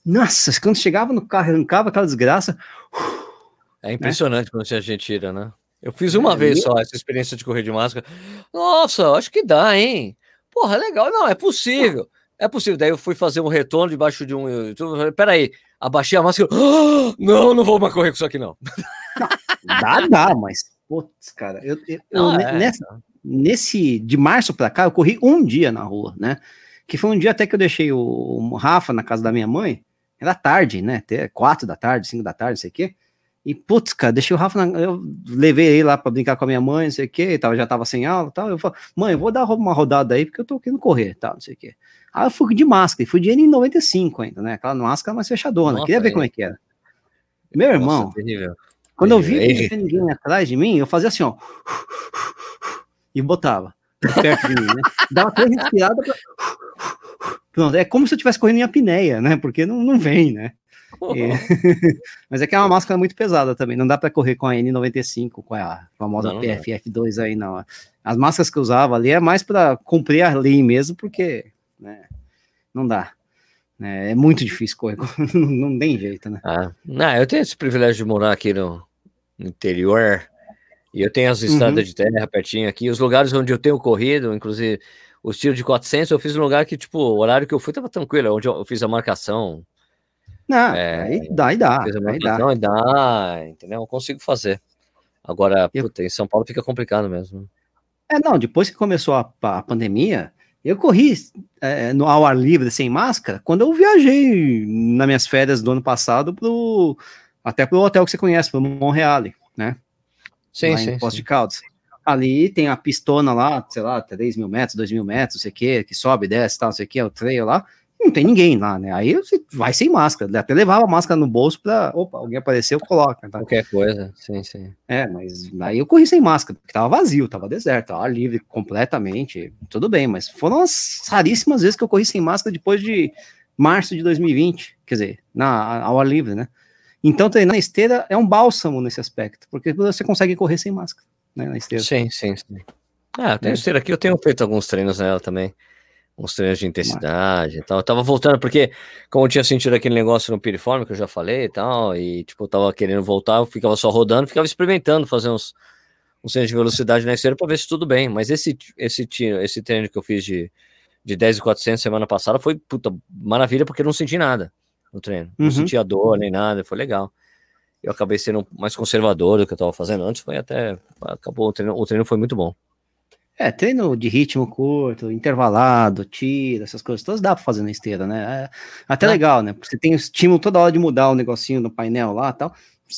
Nossa, quando chegava no carro, arrancava aquela desgraça. É impressionante quando a gente tira, né? Eu fiz uma É, vez só essa experiência de correr de máscara. Nossa, acho que dá, hein? Porra, legal. Não, é possível. É possível. Daí eu fui fazer um retorno debaixo de um. Peraí, abaixei a máscara. "Ah, não, não vou mais correr com isso aqui, não. Dá, dá, mas, putz, cara, eu, eu- eu Não, é, nessa- nesse, de março pra cá, eu corri um dia na rua, né? Que foi um dia até que eu deixei o, o Rafa na casa da minha mãe, era tarde, né? Até quatro da tarde, cinco da tarde, não sei o quê. E, putz, cara, deixei o Rafa, na, eu levei ele lá pra brincar com a minha mãe, não sei o quê, já tava sem aula e tal. Eu falei, mãe, eu vou dar uma rodada aí, porque eu tô querendo correr, tal, não sei o quê. Aí eu fui de máscara, e fui de N95 ainda, né? Aquela máscara mais fechadona, Nossa, queria ver é. como é que era. Meu irmão, Nossa, terrível. quando eu vi que não tinha ninguém atrás de mim, eu fazia assim, ó. E botava perto de mim, né? Dava três respiradas pra... Pronto, é como se eu estivesse correndo em apneia, né? Porque não, não vem, né? E- Mas é que é uma máscara muito pesada também. Não dá para correr com a N95, com a famosa Não, não dá. PFF2 aí, não. As máscaras que eu usava ali é mais para cumprir a lei mesmo, porque né, não dá. né? É muito difícil correr, não, não tem jeito, né? Ah, não, eu tenho esse privilégio de morar aqui no, no interior e eu tenho as Uhum. estradas de terra pertinho aqui. Os lugares onde eu tenho corrido, inclusive os tiros de 400, eu fiz um lugar que, tipo, o horário que eu fui tava tranquilo, onde eu fiz a marcação. Não, É, aí dá, aí dá, aí dá. marcação e dá, entendeu? Eu consigo fazer. Agora, Eu- puta, em São Paulo fica complicado mesmo. É, não, depois que começou a, a pandemia, eu corri é, no ao ar livre, sem máscara, quando eu viajei nas minhas férias do ano passado pro, até pro hotel que você conhece, pro Monreale, né? Sim, lá sim. em Poço sim. de Caldas. Ali tem a pistona lá, sei lá, 3 mil metros, 2 mil metros, não sei o que, que sobe, desce, tal, não sei o que, é o trail lá. Não tem ninguém lá, né? Aí você vai sem máscara. Até levava a máscara no bolso pra. Opa, alguém apareceu, coloca. Tá? Qualquer coisa, sim, sim. É, mas aí eu corri sem máscara, porque tava vazio, tava deserto, ar livre completamente, tudo bem, mas foram as raríssimas vezes que eu corri sem máscara depois de março de 2020, quer dizer, na, ao ar livre, né? Então treinar na esteira é um bálsamo nesse aspecto, porque você consegue correr sem máscara, né, na esteira. Sim, sim, sim. Ah, tenho É. esteira aqui, eu tenho feito alguns treinos nela também. Uns treinos de intensidade e tal. Eu tava voltando, porque, como eu tinha sentido aquele negócio no piriforme, que eu já falei e tal, e tipo, eu tava querendo voltar, eu ficava só rodando, ficava experimentando fazer uns, uns treinos de velocidade na esteira pra ver se tudo bem. Mas esse, esse, tiro- esse treino que eu fiz de, de 10 e 400 semana passada foi, puta, maravilha, porque eu não senti nada no treino. Não Uhum. sentia dor nem nada, foi legal. Eu acabei sendo mais conservador do que eu tava fazendo antes, foi até. Acabou, o treino, o treino foi muito bom. É, treino de ritmo curto, intervalado, tiro, essas coisas todas dá pra fazer na esteira, né? É até Dá. legal, né? Porque você tem o estímulo toda hora de mudar o negocinho no painel lá e tal.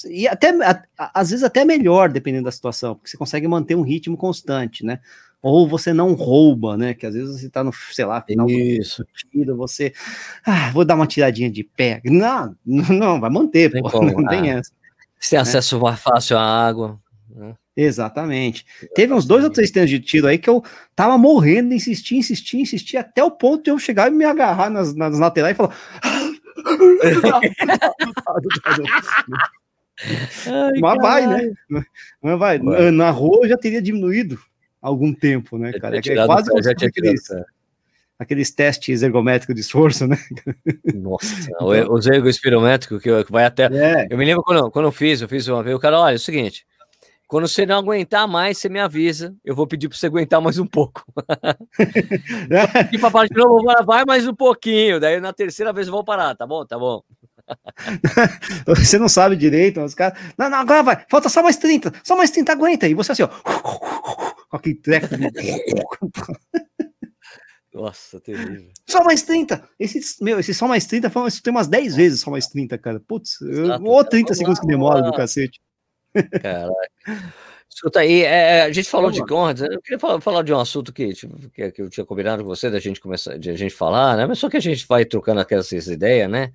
E até, a- às vezes até melhor, dependendo da situação, porque você consegue manter um ritmo constante, né? Ou você não rouba, né? Que às vezes você tá no, sei lá, final do Isso. tiro, você. Ah, vou dar uma tiradinha de pé. Não, não, não, vai manter, Tem pô, como, não tem ah. essa. Você tem acesso mais fácil à água. Exatamente. Teve uns dois ou três treinos de tiro aí que eu tava morrendo, insistia, insistia, insistia, até o ponto de eu chegar e me agarrar nas, nas laterais e falar. Mas vai, né? Mas vai. Vai. Na, rua eu já teria diminuído algum tempo, né, Já cara? tinha É tirado quase já tinha tirado aqueles, pé. aqueles testes ergométricos de esforço, né? Nossa, o- os ergos espirométricos que eu- que vai até. É, Eu me lembro quando, quando eu fiz, eu fiz uma vez, o cara, olha, é o seguinte. Quando você não aguentar mais, você me avisa. Eu vou pedir para você aguentar mais um pouco. E parar de novo, vai- vai mais um pouquinho. Daí na terceira vez eu vou parar, tá bom? Tá bom. você não sabe direito, mas os caras. Não, não, agora vai, falta só mais 30, só mais 30, aguenta. E você assim, ó. Com aquele treco. Nossa, terrível. Só mais 30. Esse, meu, esse só mais 30 foi, tem umas 10 vezes só mais 30, cara. Putz, ou 30 segundos que demora do cacete. Caraca. Escuta aí, é, a gente falou Vamos de Conrads, eu queria falar, falar, de um assunto que, tipo, que, que, eu tinha combinado com você, da gente começar, de a gente falar, né? Mas só que a gente vai trocando aquelas ideias, né?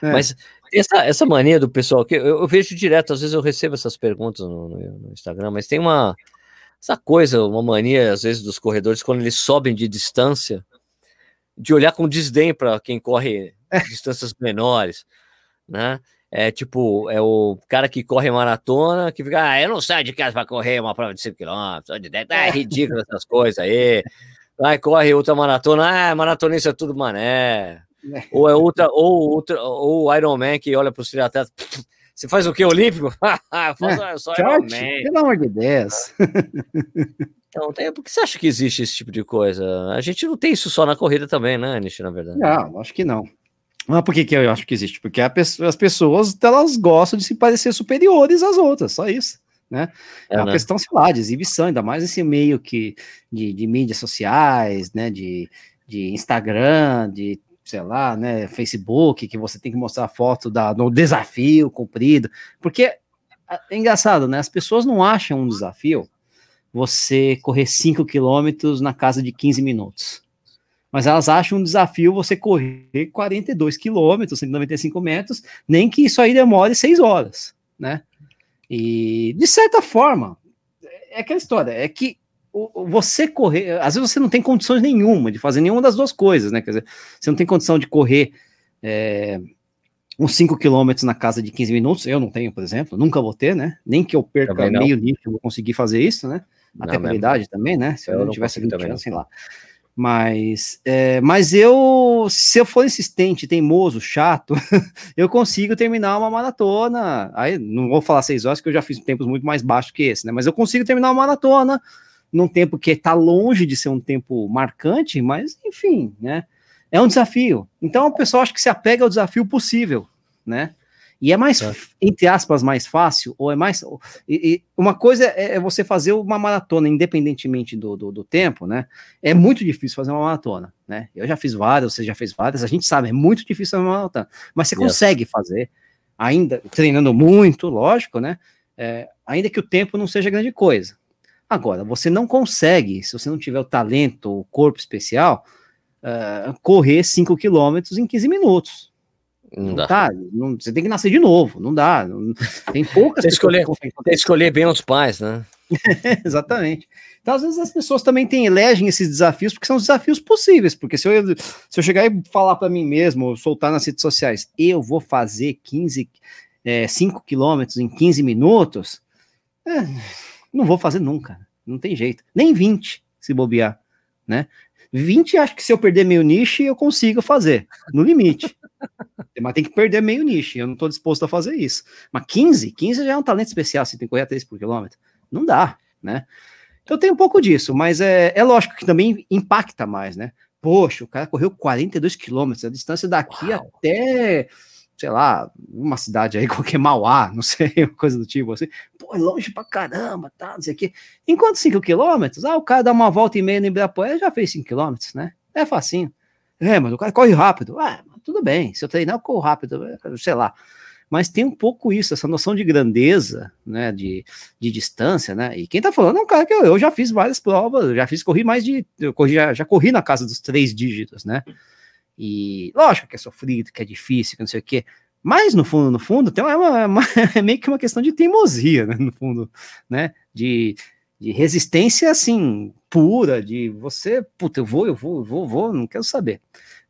É. Mas essa, essa mania do pessoal, que eu, eu, vejo direto, às vezes eu recebo essas perguntas no, no, no, Instagram, mas tem uma essa coisa, uma mania, às vezes, dos corredores, quando eles sobem de distância, de olhar com desdém para quem corre é. distâncias menores, né? É tipo, é o cara que corre maratona, que fica, ah, eu não saio de casa para correr uma prova de 5 km, de 10, é ridículo essas coisas aí. Vai, corre outra maratona, ah, maratonista é tudo mané. É. Ou é outra, ou outra, ou o Iron Man que olha para os triatletas, você faz o que, olímpico? Faço é, só Iron Man. Pelo amor de Deus. Então, tem, por que você acha que existe esse tipo de coisa? A gente não tem isso só na corrida também, né, Nish, na verdade? Não, acho que não. Mas por que, que eu acho que existe? Porque as pessoas elas gostam de se parecer superiores às outras, só isso. Né? É, é uma né? questão, sei lá, de exibição, ainda mais esse meio que de, de mídias sociais, né? De, de Instagram, de sei lá, né, Facebook, que você tem que mostrar a foto da, no desafio cumprido, porque é engraçado, né? As pessoas não acham um desafio você correr 5 quilômetros na casa de 15 minutos mas elas acham um desafio você correr 42 quilômetros, 195 metros, nem que isso aí demore 6 horas, né? E, de certa forma, é aquela história, é que você correr, às vezes você não tem condições nenhuma de fazer nenhuma das duas coisas, né? Quer dizer, você não tem condição de correr é, uns 5 quilômetros na casa de 15 minutos, eu não tenho, por exemplo, nunca vou ter, né? Nem que eu perca meio nicho, eu vou conseguir fazer isso, né? Até não, pela idade também, né? Se eu, eu não tivesse 20 anos, sei lá. Mas, é, mas eu, se eu for insistente, teimoso, chato, eu consigo terminar uma maratona. Aí não vou falar seis horas, que eu já fiz tempos muito mais baixos que esse, né? Mas eu consigo terminar uma maratona num tempo que está longe de ser um tempo marcante, mas enfim, né? É um desafio. Então o pessoal acha que se apega ao desafio possível, né? E é mais, é. entre aspas, mais fácil, ou é mais. E, e uma coisa é, é, você fazer uma maratona, independentemente do, do, do, tempo, né? É muito difícil fazer uma maratona, né? Eu já fiz várias, você já fez várias, a gente sabe, é muito difícil fazer uma maratona. Mas você yes. consegue fazer, ainda treinando muito, lógico, né? É, ainda que o tempo não seja grande coisa. Agora, você não consegue, se você não tiver o talento, o corpo especial, uh, correr 5 quilômetros em 15 minutos não, dá. Tá, não, você tem que nascer de novo, não dá. Não, tem poucas tem escolher, Tem que escolher bem os pais, né? Exatamente. Então, às vezes, as pessoas também têm, elegem esses desafios porque são desafios possíveis. Porque se eu, se eu chegar e falar para mim mesmo, soltar nas redes sociais, eu vou fazer 15, é, 5 quilômetros em 15 minutos, é, não vou fazer nunca. Não tem jeito. Nem 20, se bobear. Né? 20, acho que se eu perder meio nicho, eu consigo fazer, no limite. Mas tem que perder meio nicho, eu não estou disposto a fazer isso. Mas 15, 15 já é um talento especial, você tem que correr a 3 por quilômetro. Não dá, né? Então tem um pouco disso, mas é, é lógico que também impacta mais, né? Poxa, o cara correu 42 quilômetros, a distância daqui Uau. até sei lá, uma cidade aí, qualquer Mauá, não sei, coisa do tipo assim, pô, é longe pra caramba, tá, não sei o quê. Enquanto 5 quilômetros, ah, o cara dá uma volta e meia no Ibirapuera, já fez 5 quilômetros, né? É facinho. É, mas o cara corre rápido. Ah, tudo bem, se eu treinar, eu corro rápido, sei lá. Mas tem um pouco isso, essa noção de grandeza, né, de, de distância, né, e quem tá falando é um cara que eu, eu já fiz várias provas, já fiz, corri mais de, eu corri, já, já corri na casa dos três dígitos, né, e lógico que é sofrido, que é difícil, que não sei o quê. Mas no fundo, no fundo, tem uma, uma, é meio que uma questão de teimosia, né? No fundo, né? De, de resistência assim, pura, de você, puta, eu vou, eu vou, eu vou, eu vou, não quero saber.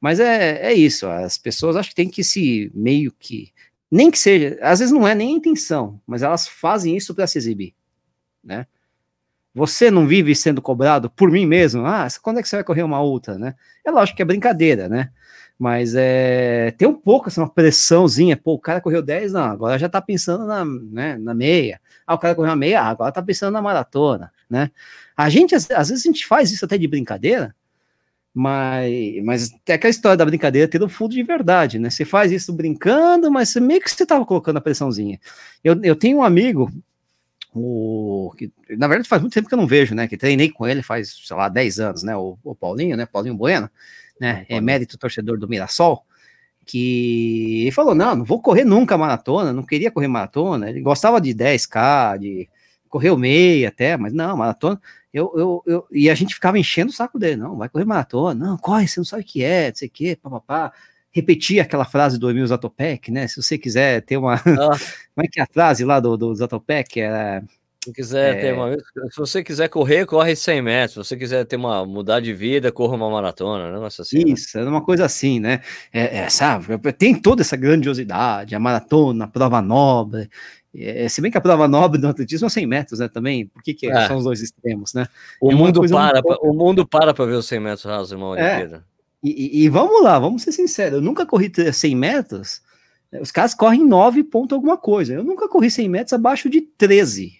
Mas é, é isso, as pessoas acho que tem que se meio que. Nem que seja, às vezes não é nem a intenção, mas elas fazem isso para se exibir, né? Você não vive sendo cobrado por mim mesmo? Ah, quando é que você vai correr uma outra, né? É lógico que é brincadeira, né? Mas é, tem um pouco assim, uma pressãozinha. Pô, o cara correu 10, não, agora já tá pensando na, né, na meia. Ah, o cara correu uma meia, ah, agora tá pensando na maratona, né? A gente, às, às vezes, a gente faz isso até de brincadeira, mas, mas tem aquela história da brincadeira ter um fundo de verdade, né? Você faz isso brincando, mas meio que você tava colocando a pressãozinha. Eu, eu tenho um amigo o que, na verdade faz muito tempo que eu não vejo, né? Que treinei com ele faz, sei lá, 10 anos, né? O, o Paulinho, né? Paulinho Bueno, né? É mérito torcedor do Mirassol, que ele falou: não, não vou correr nunca maratona, não queria correr maratona. Ele gostava de 10K, de correu meia até, mas não, maratona. Eu, eu, eu, e a gente ficava enchendo o saco dele, não, vai correr maratona, não, corre, você não sabe o que é, não sei o que, papapá repetir aquela frase do Emil Zatopek, né? Se você quiser ter uma. Ah. Como é que é a frase lá do, do Zatopek? Era. Se quiser é... ter uma. Se você quiser correr, corre 100 metros. Se você quiser ter uma mudar de vida, corra uma maratona, né? Nossa, assim, Isso, né? é uma coisa assim, né? É, é, sabe? Tem toda essa grandiosidade, a maratona, a prova nobre. É, se bem que a prova nobre do atletismo é 100 metros, né? Também, por que, que é. são os dois extremos, né? O, é mundo para, o mundo para para ver os 100 metros rasos, uma Olimpíada. E, e, vamos lá, vamos ser sinceros, eu nunca corri 100 metros, os caras correm 9 ponto alguma coisa, eu nunca corri 100 metros abaixo de 13,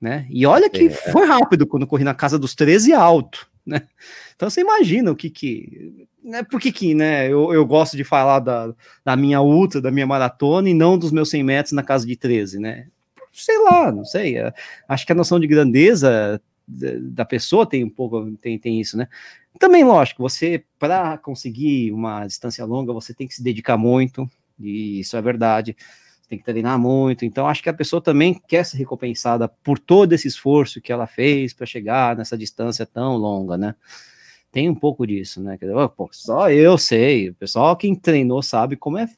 né, e olha que é. foi rápido quando corri na casa dos 13 alto, né, então você imagina o que que, né, por que né, eu, eu gosto de falar da, da minha ultra, da minha maratona e não dos meus 100 metros na casa de 13, né, sei lá, não sei, é, acho que a noção de grandeza da pessoa tem um pouco, tem, tem isso, né? Também, lógico, você, para conseguir uma distância longa, você tem que se dedicar muito, e isso é verdade, tem que treinar muito, então acho que a pessoa também quer ser recompensada por todo esse esforço que ela fez para chegar nessa distância tão longa, né? Tem um pouco disso, né? Pô, só eu sei, o pessoal quem treinou sabe como é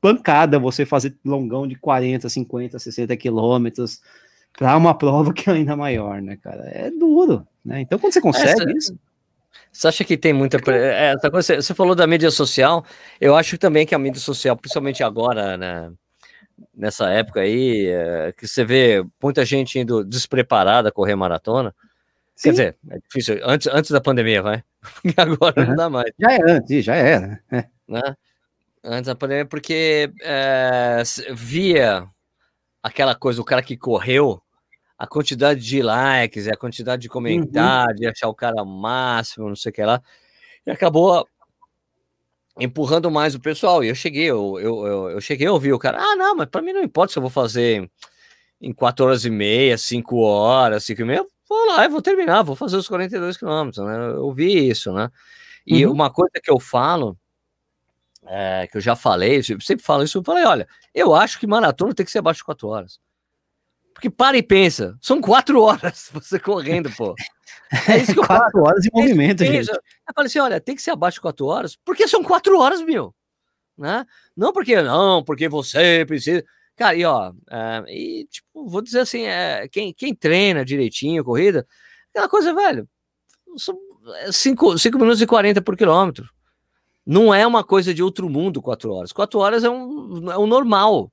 pancada você fazer longão de 40, 50, 60 quilômetros, para uma prova que é ainda maior, né, cara? É duro, né? Então, quando você consegue essa, isso. Você acha que tem muita. É, essa coisa, você falou da mídia social, eu acho também que a mídia social, principalmente agora, né? Nessa época aí, é, que você vê muita gente indo despreparada correr maratona. Sim. Quer dizer, é difícil. Antes, antes da pandemia, vai. agora uhum. não dá mais. Já é antes, já era. É. Né? Antes da pandemia, porque é, via aquela coisa, o cara que correu, a quantidade de likes, a quantidade de comentários, uhum. achar o cara máximo, não sei o que lá, e acabou empurrando mais o pessoal. E eu cheguei, eu, eu, eu, eu cheguei a ouvir o cara, ah, não, mas para mim não importa se eu vou fazer em 4 horas e meia, 5 horas, 5 e meia, vou lá e vou terminar, vou fazer os 42 quilômetros, né? Eu ouvi isso, né? E uhum. uma coisa que eu falo, é, que eu já falei, eu sempre falo isso, eu falei, olha, eu acho que maratona tem que ser abaixo de 4 horas. Porque para e pensa, são quatro horas você correndo, pô. É isso que eu Quatro horas de movimento, é gente. Eu falei assim: olha, tem que ser abaixo de quatro horas, porque são quatro horas, meu. Né? Não porque não, porque você precisa. Cara, e ó, é, e tipo, vou dizer assim: é, quem, quem treina direitinho corrida, aquela coisa, velho, são 5 minutos e 40 por quilômetro. Não é uma coisa de outro mundo, quatro horas. Quatro horas é um, é um normal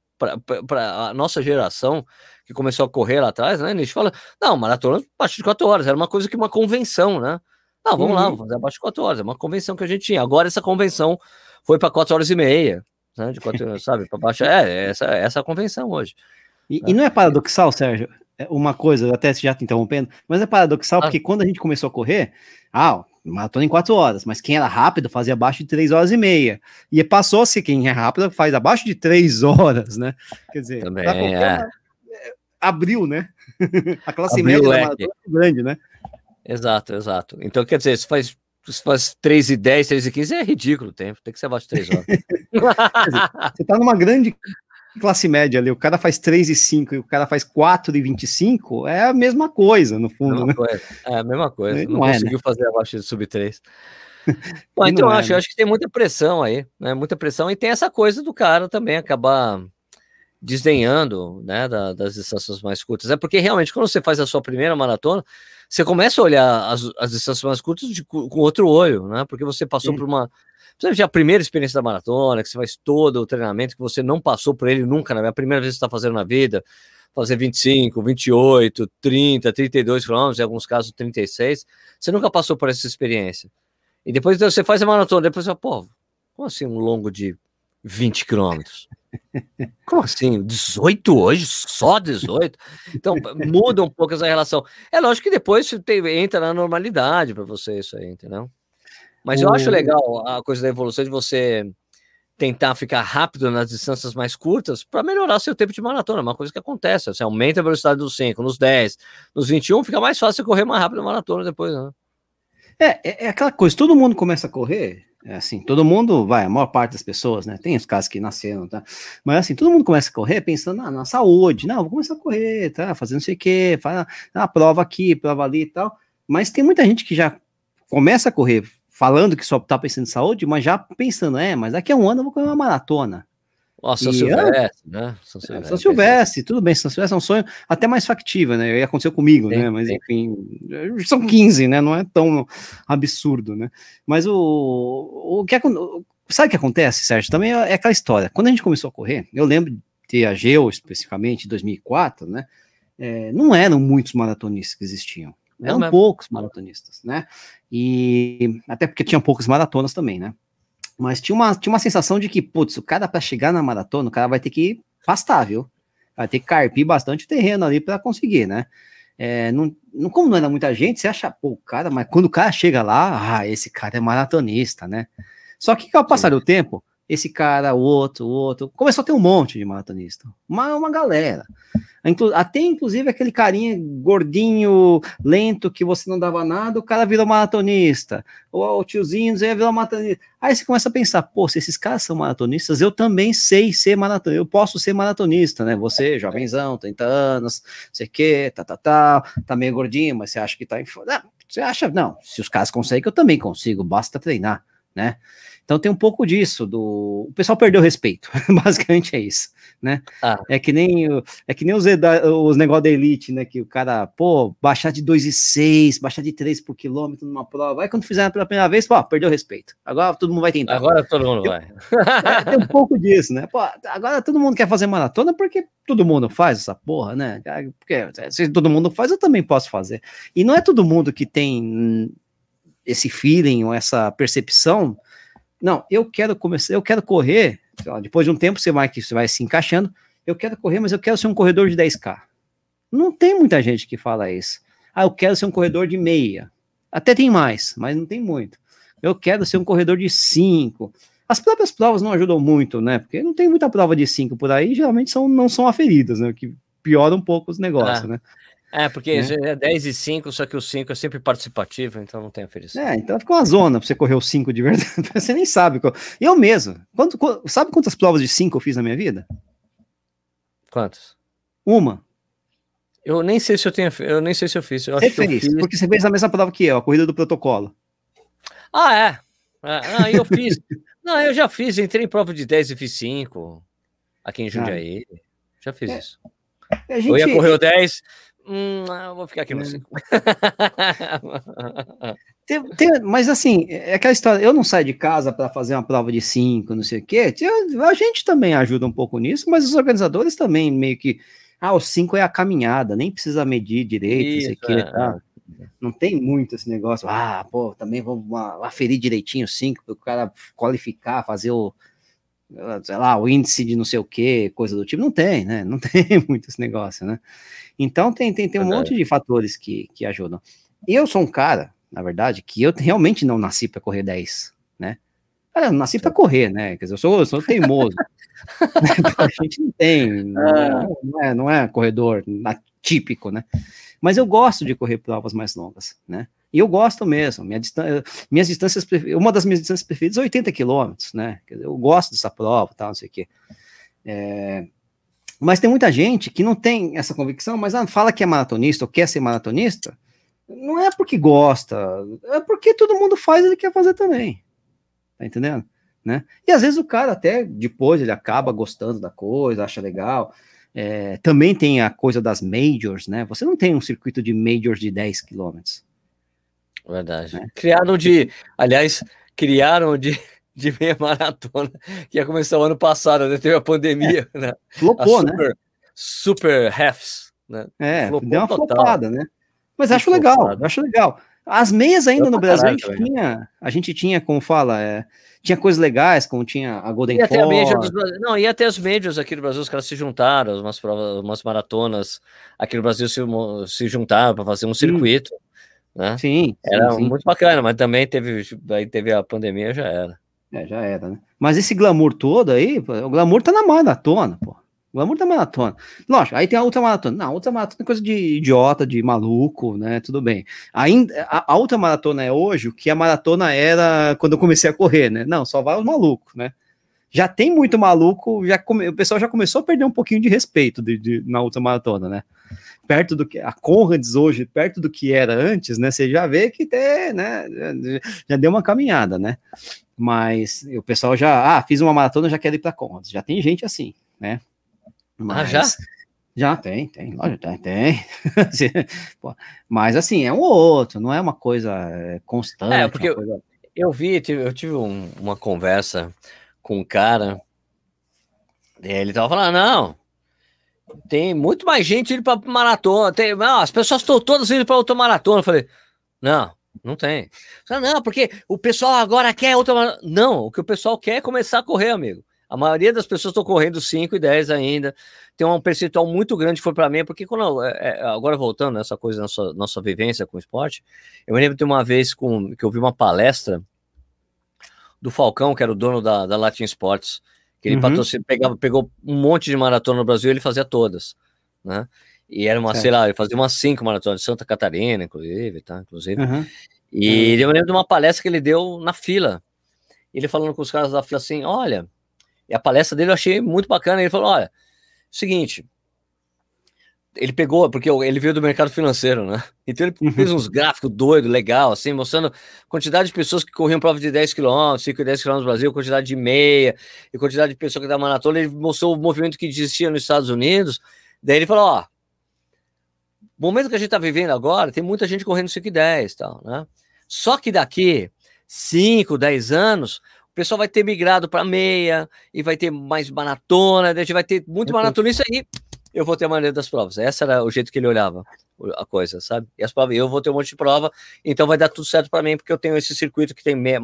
para a nossa geração que começou a correr lá atrás, né? A gente fala, não, maratona abaixo de 4 horas, era uma coisa que uma convenção, né? Não, vamos uhum. lá, vamos fazer abaixo de 4 horas, é uma convenção que a gente tinha. Agora essa convenção foi para 4 horas e meia, né? De 4, sabe, para baixo. É, essa, essa é a convenção hoje. E, né? e, não é paradoxal, Sérgio? É uma coisa, até já te interrompendo, mas é paradoxal ah. porque quando a gente começou a correr, ah, maratona em 4 horas, mas quem era rápido fazia abaixo de 3 horas e meia. E passou-se quem é rápido faz abaixo de 3 horas, né? Quer dizer, Também, qualquer, é abriu, né? a classe abriu média é grande, né? Exato, exato. Então, quer dizer, se faz, se faz 3 e 10, 3 e 15, é ridículo o tempo, tem que ser abaixo de 3 horas. você tá numa grande classe média ali, o cara faz 3 e 5 e o cara faz 4 e 25, é a mesma coisa, no fundo, né? Coisa. É a mesma coisa, não, não é, conseguiu né? fazer abaixo de sub 3. Bom, então é, acho, né? acho que tem muita pressão aí, né? Muita pressão, e tem essa coisa do cara também acabar desdenhando né, da, das distâncias mais curtas. É porque realmente, quando você faz a sua primeira maratona, você começa a olhar as, as distâncias mais curtas de, com outro olho, né? Porque você passou Sim. por uma. Você a primeira experiência da maratona, que você faz todo o treinamento, que você não passou por ele nunca, né? A primeira vez que você está fazendo na vida, fazer 25, 28, 30, 32 quilômetros, em alguns casos 36, você nunca passou por essa experiência. E depois então, você faz a maratona, depois você fala, pô, como assim um longo de 20 quilômetros? Como assim? 18 hoje? Só 18? Então muda um pouco essa relação. É lógico que depois tem, entra na normalidade para você isso aí, entendeu? Mas o... eu acho legal a coisa da evolução de você tentar ficar rápido nas distâncias mais curtas para melhorar seu tempo de maratona, uma coisa que acontece. Você aumenta a velocidade dos 5, nos 10, nos 21, fica mais fácil correr mais rápido na maratona depois, né? É, é, é aquela coisa, todo mundo começa a correr, é assim, todo mundo, vai, a maior parte das pessoas, né? Tem os casos que nasceram, tá? Mas assim, todo mundo começa a correr pensando ah, na saúde, não, vou começar a correr, tá? Fazendo não sei o quê, faz a ah, prova aqui, prova ali e tal. Mas tem muita gente que já começa a correr falando que só tá pensando em saúde, mas já pensando, é, mas daqui a um ano eu vou correr uma maratona. Nossa, São Silvestre, né? São é, Silvestre, São Silvestre tudo bem, São Silvestre é um sonho até mais factível, né? Aconteceu comigo, né? Mas enfim, são 15, né? Não é tão absurdo, né? Mas o, o que sabe o que acontece, Sérgio? Também é, é aquela história. Quando a gente começou a correr, eu lembro de ter a Geo especificamente, em 2004, né? É, não eram muitos maratonistas que existiam. Eram não, poucos maratonistas, né? E até porque tinha poucas maratonas também, né? Mas tinha uma, tinha uma sensação de que, putz, o cara para chegar na maratona, o cara vai ter que pastar, viu? Vai ter que carpir bastante terreno ali para conseguir, né? É, não, não, como não era muita gente, você acha, pô, o cara, mas quando o cara chega lá, ah, esse cara é maratonista, né? Só que ao passar do tempo, esse cara, o outro, o outro, começou a ter um monte de maratonista, uma, uma galera. Até inclusive aquele carinha gordinho, lento, que você não dava nada, o cara virou maratonista. Ou o tiozinho virou maratonista. Aí você começa a pensar, pô, se esses caras são maratonistas, eu também sei ser maratonista, eu posso ser maratonista, né? Você, jovenzão, 30 anos, sei que, tá, tá, tá, tá meio gordinho, mas você acha que tá em. Não, você acha, não, se os caras conseguem, eu também consigo, basta treinar, né? Então tem um pouco disso, do o pessoal perdeu respeito, basicamente é isso, né? Ah. É que nem é que nem os, os negócios da elite, né? Que o cara, pô, baixar de 2,6, baixar de 3 por quilômetro numa prova, aí quando fizeram pela primeira vez, pô, perdeu respeito. Agora todo mundo vai tentar. Agora todo mundo vai. É, tem um pouco disso, né? Pô, agora todo mundo quer fazer maratona porque todo mundo faz essa porra, né? Porque se todo mundo faz, eu também posso fazer. E não é todo mundo que tem esse feeling ou essa percepção não, eu quero começar, eu quero correr. Depois de um tempo você vai que você vai se encaixando. Eu quero correr, mas eu quero ser um corredor de 10k. Não tem muita gente que fala isso. Ah, eu quero ser um corredor de meia. Até tem mais, mas não tem muito. Eu quero ser um corredor de 5. As próprias provas não ajudam muito, né? Porque não tem muita prova de 5 por aí, geralmente são, não são aferidas, né? Que piora um pouco os negócios, ah. né? É, porque né? é 10 e 5, só que o 5 é sempre participativo, então não tem oferecido. É, então fica uma zona pra você correr o 5 de verdade. Você nem sabe. Eu mesmo. Quanto, sabe quantas provas de 5 eu fiz na minha vida? Quantas? Uma. Eu nem sei se eu tenho. Eu nem sei se eu fiz. Eu você fez, fiz... porque você fez a mesma prova que eu, a corrida do protocolo. Ah, é. é ah, eu fiz. não, eu já fiz, entrei em prova de 10 e fiz 5 aqui em ah. Jundiaí. Ah. Já fiz é. isso. Gente... Eu ia correr o 10, Hum, eu vou ficar aqui no 5. É. mas assim, é aquela história, eu não saio de casa para fazer uma prova de 5, não sei o quê. A gente também ajuda um pouco nisso, mas os organizadores também meio que. Ah, o 5 é a caminhada, nem precisa medir direito, Isso, não sei o quê. É. Tá? Não tem muito esse negócio. Ah, pô, também vamos aferir direitinho o 5 para o cara qualificar, fazer o, sei lá, o índice de não sei o que, coisa do tipo, não tem, né? Não tem muito esse negócio, né? Então tem, tem, tem um monte de fatores que, que ajudam. Eu sou um cara, na verdade, que eu realmente não nasci para correr 10, né? Eu nasci para correr, né? Quer dizer, eu sou, eu sou teimoso. a gente não tem, não é, ah. não é, não é corredor típico, né? Mas eu gosto de correr provas mais longas, né? E eu gosto mesmo. Minha distância, minhas distâncias, uma das minhas distâncias preferidas é 80 quilômetros, né? Eu gosto dessa prova, tal, não sei o quê. É, mas tem muita gente que não tem essa convicção, mas ah, fala que é maratonista ou quer ser maratonista. Não é porque gosta, é porque todo mundo faz e ele quer fazer também. Tá entendendo? Né? E às vezes o cara até depois ele acaba gostando da coisa, acha legal. É, também tem a coisa das majors, né? Você não tem um circuito de majors de 10 quilômetros. Verdade. Né? Criaram de, aliás, criaram de, de meia maratona, que ia começar o ano passado, né? Teve a pandemia, é. né? Flopou, a super, né? Super halves, né? É, Flopou deu uma total. flopada, né? Mas acho legal, acho legal. As meias ainda no Brasil caralho, a gente tinha, a gente tinha, como fala, é, tinha coisas legais, como tinha a Golden ia Four. Não, ia até as médias aqui no Brasil, os caras se juntaram, umas provas, umas maratonas aqui no Brasil se, se juntaram para fazer um circuito. Hum. Né? Sim, era sim, muito bacana, mas também teve, aí teve a pandemia, já era. É, já era, né? Mas esse glamour todo aí, o glamour tá na maratona, pô. O glamour da maratona. Lógico, aí tem a ultramaratona. Não, a ultramaratona é coisa de idiota, de maluco, né? Tudo bem. Ainda, a, a ultramaratona é hoje o que a maratona era quando eu comecei a correr, né? Não, só vai os malucos, né? Já tem muito maluco, já come, o pessoal já começou a perder um pouquinho de respeito de, de, na ultramaratona, né? Perto do que a Conrads hoje, perto do que era antes, né? Você já vê que tem, né? Já deu uma caminhada, né? Mas o pessoal já, ah, fiz uma maratona, já quero ir para Conrads. Já tem gente assim, né? Mas, ah, já? Já tem, tem, lógico, tem, tem. Mas assim, é um ou outro, não é uma coisa é, constante. É, porque coisa... eu, eu, vi, eu tive um, uma conversa com um cara, ele tava falando, não, tem muito mais gente indo para maratona, tem, não, as pessoas estão todas indo para outra maratona. Eu falei, não, não tem. Não, porque o pessoal agora quer outra maratona. Não, o que o pessoal quer é começar a correr, amigo. A maioria das pessoas estão correndo 5 e 10 ainda. Tem um percentual muito grande que foi para mim, porque quando é, é, agora voltando nessa coisa, nossa, nossa vivência com o esporte, eu me lembro de uma vez com, que eu vi uma palestra do Falcão, que era o dono da, da Latin Sports, que ele uhum. pegava, pegou um monte de maratona no Brasil e ele fazia todas, né? E era uma, sei lá, ele fazia umas cinco maratonas de Santa Catarina, inclusive, tá? Inclusive. Uhum. E uhum. eu me lembro de uma palestra que ele deu na fila. Ele falando com os caras da fila assim: olha, e a palestra dele eu achei muito bacana. Ele falou: olha, seguinte. Ele pegou, porque ele veio do mercado financeiro, né? Então ele uhum. fez uns gráficos doidos, legal, assim, mostrando quantidade de pessoas que corriam prova de 10 km, 5 e 10 km no Brasil, quantidade de meia, e quantidade de pessoas que da maratona. Ele mostrou o movimento que existia nos Estados Unidos. Daí ele falou: ó, o momento que a gente está vivendo agora, tem muita gente correndo 5 e 10 tal, né? Só que daqui 5, 10 anos, o pessoal vai ter migrado para meia e vai ter mais maratona, a gente vai ter muito maratonista aí. Eu vou ter a maneira das provas. Essa era o jeito que ele olhava a coisa, sabe? E as provas, eu vou ter um monte de prova, então vai dar tudo certo para mim, porque eu tenho esse circuito que tem meia,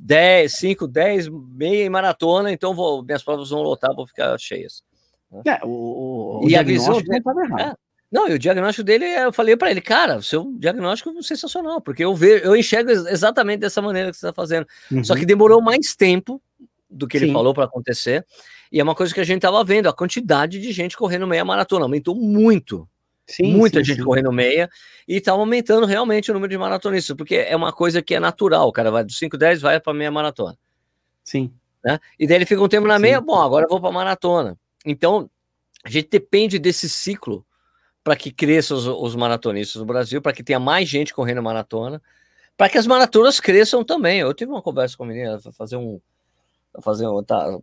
10, 5, 10, meia e maratona, então vou, minhas provas vão lotar, vão ficar cheias. Né? É, o, o, e a visão dele, é, não, e o diagnóstico dele, eu falei para ele, cara, o seu diagnóstico é sensacional, porque eu vejo, eu enxergo exatamente dessa maneira que você está fazendo. Uhum. Só que demorou mais tempo do que Sim. ele falou para acontecer. E é uma coisa que a gente estava vendo, a quantidade de gente correndo meia maratona aumentou muito. Sim, Muita sim, gente sim. correndo meia e está aumentando realmente o número de maratonistas, porque é uma coisa que é natural. O cara vai do 5, 10, vai para meia maratona. Sim. Né? E daí ele fica um tempo na meia, bom, agora eu vou para maratona. Então, a gente depende desse ciclo para que cresçam os, os, maratonistas no Brasil, para que tenha mais gente correndo maratona, para que as maratonas cresçam também. Eu tive uma conversa com a menina, fazer um. Fazer um tá,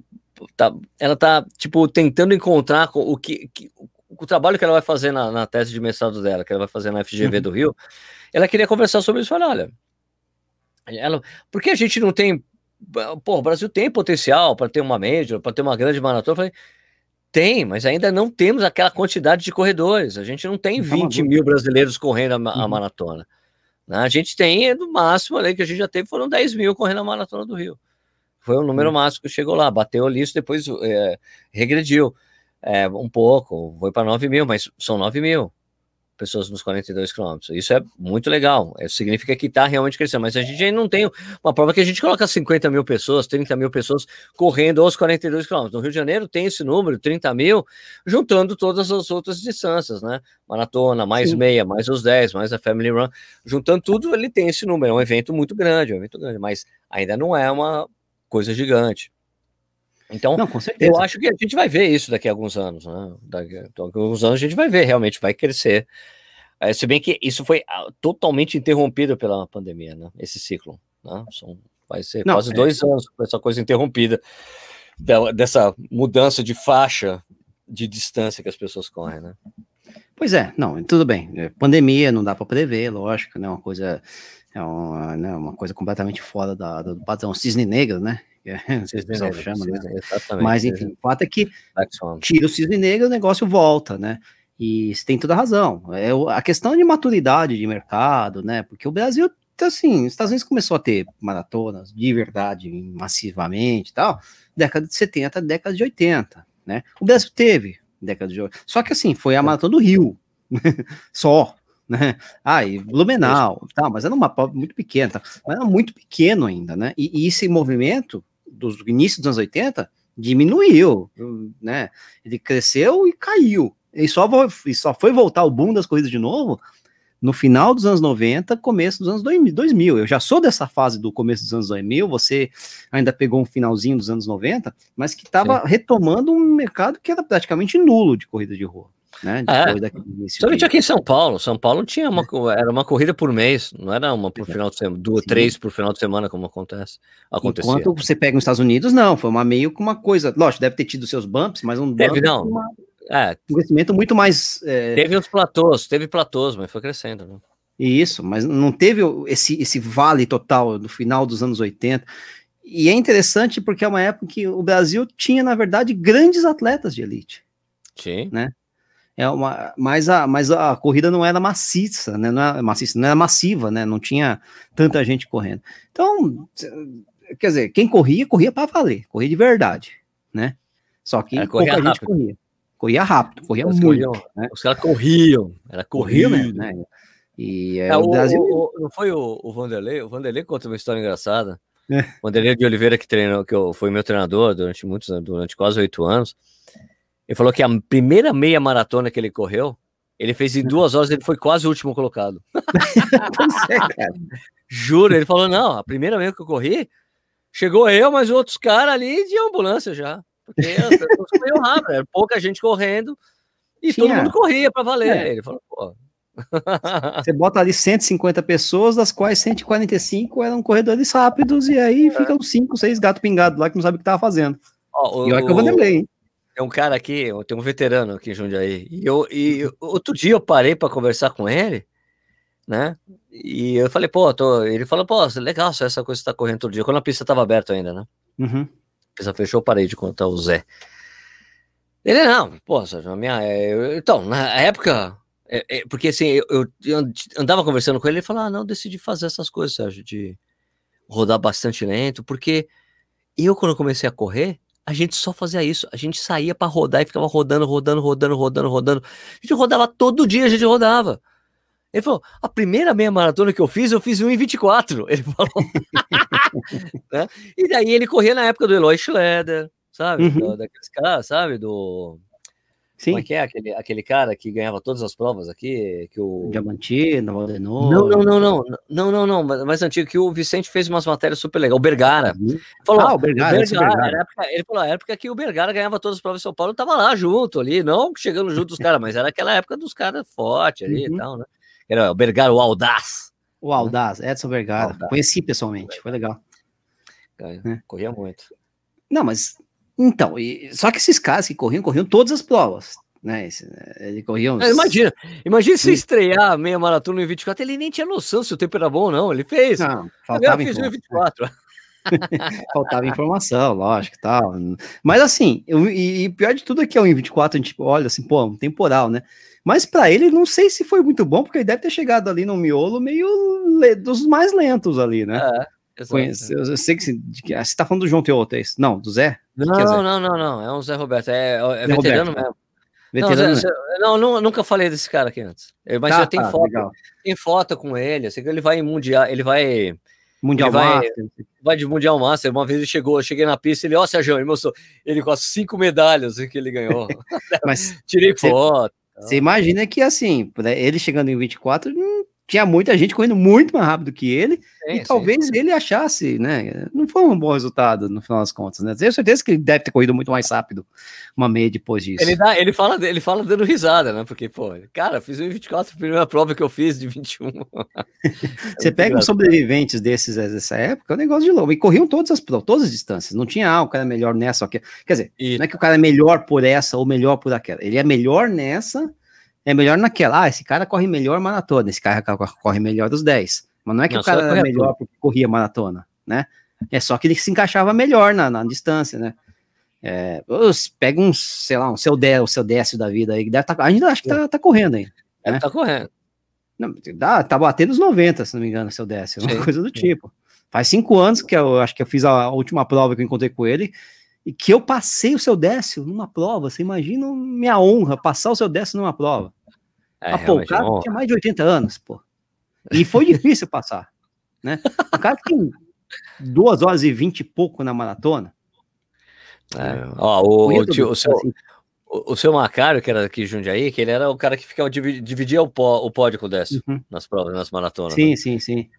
tá, ela tá, tipo, tentando encontrar o que, que o trabalho que ela vai fazer na, na, tese de mestrado dela, que ela vai fazer na FGV uhum. do Rio, ela queria conversar sobre isso. Olha, olha, ela, por que a gente não tem. Pô, o Brasil tem potencial para ter uma major, para ter uma grande maratona. Eu falei, tem, mas ainda não temos aquela quantidade de corredores. A gente não tem 20 mil brasileiros correndo a, a uhum. maratona. Né? A gente tem, no máximo, ali que a gente já teve, foram 10 mil correndo a maratona do Rio. Foi o número uhum. máximo que chegou lá, bateu ali, depois é, regrediu é, um pouco, foi para 9 mil, mas são 9 mil pessoas nos 42 quilômetros. Isso é muito legal. Isso significa que está realmente crescendo. Mas a gente ainda não tem uma prova que a gente coloca 50 mil pessoas, 30 mil pessoas correndo aos 42 quilômetros. No Rio de Janeiro tem esse número, 30 mil, juntando todas as outras distâncias, né? Maratona, mais Sim. meia, mais os 10, mais a Family Run. Juntando tudo, ele tem esse número. É um evento muito grande, é um evento grande, mas ainda não é uma coisa gigante. Então, não, eu acho que a gente vai ver isso daqui a alguns anos, né? Daqui a alguns anos a gente vai ver, realmente vai crescer. É, se bem que isso foi ah, totalmente interrompido pela pandemia, né? Esse ciclo, né? São, vai ser não, quase é... dois anos com essa coisa interrompida dessa mudança de faixa de distância que as pessoas correm, né? Pois é, não, tudo bem. É, pandemia não dá para prever, lógico, né? Uma coisa é uma, né, uma coisa completamente fora da, do padrão cisne negro, né? É, cisne negro, chama, né? né? Mas enfim, o fato é que tira o cisne negro, o negócio volta, né? E você tem toda a razão. É a questão de maturidade de mercado, né? Porque o Brasil, assim, os Estados Unidos começou a ter maratonas de verdade, massivamente e tal, década de 70, década de 80, né? O Brasil teve década de 80. Só que assim, foi a maratona do Rio. Só, né? Ah, e Blumenau, tá, mas era uma prova muito pequena, mas era muito pequeno ainda, né? E, e esse movimento do início dos anos 80 diminuiu, né? Ele cresceu e caiu. E só, e só foi voltar o boom das corridas de novo no final dos anos 90, começo dos anos 2000. Eu já sou dessa fase do começo dos anos 2000, você ainda pegou um finalzinho dos anos 90, mas que estava retomando um mercado que era praticamente nulo de corrida de rua. Né, é, somente aqui em São Paulo. São Paulo tinha uma, era uma corrida por mês, não era uma por final de semana, duas, Sim. três por final de semana, como acontece. Acontecia. Enquanto você pega nos Estados Unidos, não, foi uma meio que uma coisa. Lógico, deve ter tido seus bumps, mas um deve, não. Uma, é, um crescimento muito mais. É... Teve os platôs, teve platôs, mas foi crescendo. Né? Isso, mas não teve esse, esse vale total no final dos anos 80. E é interessante porque é uma época que o Brasil tinha, na verdade, grandes atletas de elite. Sim. Né? É uma, mas, a, mas a corrida não era maciça, né? Não era maciça, não era massiva, né? Não tinha tanta gente correndo. Então, quer dizer, quem corria, corria para valer, corria de verdade, né? Só que é, pouca rápido. gente corria corria rápido, corria os muito. Corriam, né? Os caras corriam, era corrido. né? E é, é, o, Brasil. O, não foi o, o Vanderlei? O Vanderlei conta uma história engraçada. É. O Vanderlei de Oliveira, que treinou, que eu, foi meu treinador durante muitos durante quase oito anos. Ele falou que a primeira meia maratona que ele correu, ele fez em duas horas, ele foi quase o último colocado. é, Juro, ele falou: não, a primeira meia que eu corri, chegou eu, mas outros caras ali de ambulância já. Porque as pessoas corriam rápido, era pouca gente correndo e Tinha. todo mundo corria para valer. É. Ele falou, pô. Você bota ali 150 pessoas, das quais 145 eram corredores rápidos, e aí é. ficam 5, 6 gatos pingados lá que não sabe o que tava fazendo. Ó, e olha que eu Vanderlei, hein? Tem um cara aqui, tem um veterano aqui em Jundiaí, e, eu, e outro dia eu parei para conversar com ele, né? E eu falei, pô, tô... ele falou, pô, legal essa coisa que você tá correndo todo dia, quando a pista tava aberta ainda, né? Uhum empresa fechou, parei de contar o Zé. Ele, não, pô, na minha. É, eu, então, na época. É, é, porque assim, eu, eu, andava conversando com ele e falava, ah, não, decidi fazer essas coisas, Sérgio, de rodar bastante lento, porque eu, quando comecei a correr, a gente só fazia isso. A gente saía para rodar e ficava rodando, rodando, rodando, rodando, rodando. A gente rodava todo dia, a gente rodava. Ele falou: a primeira meia maratona que eu fiz, eu fiz 1 em 24. Ele falou. né? E daí ele corria na época do Eloy Schroeder, sabe? Uhum. Daqueles caras, sabe? Do. Sim. Como é que é aquele, aquele cara que ganhava todas as provas aqui? Que o... Diamantino, Valdenor. Não, não, não, não, não, não, não, mas mais antigo, que o Vicente fez umas matérias super legais. O Bergara. Uhum. Falou, ah, o Bergara. O Bergara, Bergara. Época, ele falou, a época que o Bergara ganhava todas as provas em São Paulo, tava lá junto ali, não chegando junto dos caras, mas era aquela época dos caras fortes ali uhum. e tal, né? Era o Bergara, o Audaz. O Audaz, Edson Bergara. Audaz. Conheci pessoalmente, foi legal. É. Corria muito. Não, mas. Então, e, só que esses caras que corriam, corriam todas as provas. Né? Ele corriam. É, imagina, imagina se estrear meia maratona em 24, ele nem tinha noção se o tempo era bom ou não. Ele fez. Não, faltava eu fiz em 24. faltava informação, lógico e tal. Mas assim, eu, e, e, pior de tudo é que é o 24, a gente olha assim, pô, um temporal, né? Mas para ele, não sei se foi muito bom, porque ele deve ter chegado ali no miolo meio dos mais lentos ali, né? É, Conheço, eu, eu, sei que você está falando do João Teoto, é? Não, do Zé? Não, não, não, não, não, é um Zé Roberto, é, é veterano Roberto, mesmo. Veterano, não, Zé, não, não, nunca falei desse cara aqui antes. Mas tá, já tem tá, foto, legal. tem foto com ele, assim, ele vai em mundial, ele vai Mundial ele vai, Master. Vai de Mundial Master. Uma vez ele chegou, eu cheguei na pista, ele, ó, oh, Sérgio, ele mostrou, ele com as cinco medalhas que ele ganhou. Mas tirei foto. Você imagina que, assim, ele chegando em 24, não tinha muita gente correndo muito mais rápido que ele, sim, e talvez sim. ele achasse, né? Não foi um bom resultado no final das contas, né? Tenho certeza que ele deve ter corrido muito mais rápido uma meia depois disso. Ele, dá, ele, fala, ele fala dando risada, né? Porque, pô, cara, fiz 1,24 a primeira prova que eu fiz de 21. Você pega os sobreviventes desses dessa época, é um negócio de louco. E corriam todas as todas as distâncias. Não tinha, ah, o cara é melhor nessa ou aquela. Quer dizer, não é que o cara é melhor por essa ou melhor por aquela. Ele é melhor nessa é melhor naquela. Ah, esse cara corre melhor maratona, esse cara corre melhor dos 10. Mas não é que não, o cara era melhor porque corria maratona, né? É só que ele se encaixava melhor na, na distância, né? É, pega um, sei lá, um seu, dé, o seu décio da vida aí, que deve tá, ainda acho que tá, tá correndo aí. Né? Tá correndo. Não, dá, tá batendo os 90, se não me engano, seu décio, uma coisa do tipo. Faz cinco anos que eu acho que eu fiz a, a última prova que eu encontrei com ele, e que eu passei o seu décio numa prova. Você imagina minha honra passar o seu décio numa prova. É, ah, pô, o cara tinha mais de 80 anos, pô. E foi difícil passar, né? O cara tem duas horas e vinte e pouco na maratona. É. Ó, o, o, tio, o, seu, assim. o, o, seu Macário, que era aqui de Jundiaí, que ele era o cara que ficava dividia o, pó, o pódio com o Décio uhum. nas provas, nas maratonas. Sim, né? sim, sim.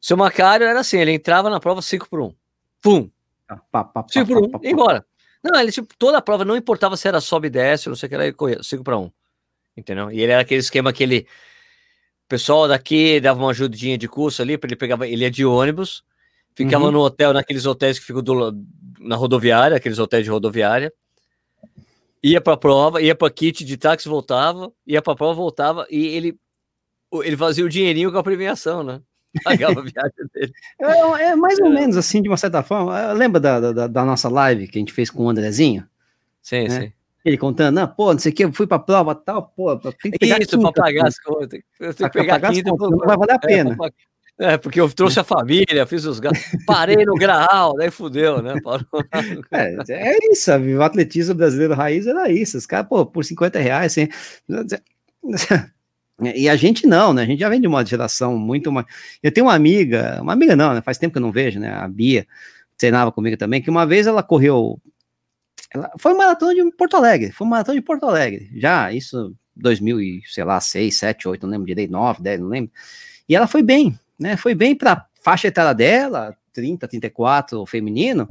O seu Macário era assim, ele entrava na prova 5 por 1. Um. Pum! 5 por 1, um, embora. Não, ele, tipo, toda a prova, não importava se era sobe e desce, não sei o que, era, ele corria 5 para 1. Entendeu? E ele era aquele esquema que ele. O pessoal daqui dava uma ajudinha de curso ali, para ele pegava. Ele ia de ônibus, ficava uhum. no hotel, naqueles hotéis que ficam do, na rodoviária, aqueles hotéis de rodoviária. Ia para a prova, ia para kit de táxi, voltava, ia para a prova, voltava, e ele, ele fazia o dinheirinho com a premiação, né? Pagava a viagem dele. É, é, mais ou é. menos assim, de uma certa forma. Lembra da, da, da, nossa live que a gente fez com o Andrezinho? Sim, né? sim. Ele contando, não, pô, não sei o que, eu fui pra prova tal, pô, tem que pegar Isso, para pagar as contas. Eu tenho que pegar quinta, contas, não vai valer a é, pena. É, porque eu trouxe a família, fiz os gastos, parei no graal, daí fudeu, né? é, é isso, o atletismo brasileiro raiz era isso. Os caras, pô, por 50 reais, assim. E a gente não, né? A gente já vem de uma geração muito mais. Eu tenho uma amiga, uma amiga não, né? Faz tempo que eu não vejo, né? A Bia treinava comigo também, que uma vez ela correu. Ela foi maratona de Porto Alegre, foi maratona de Porto Alegre, já, isso 2000 e, sei lá, 6, 7, 8, não lembro direito, 9, 10, não lembro. E ela foi bem, né? Foi bem para faixa etária dela, 30, 34, feminino.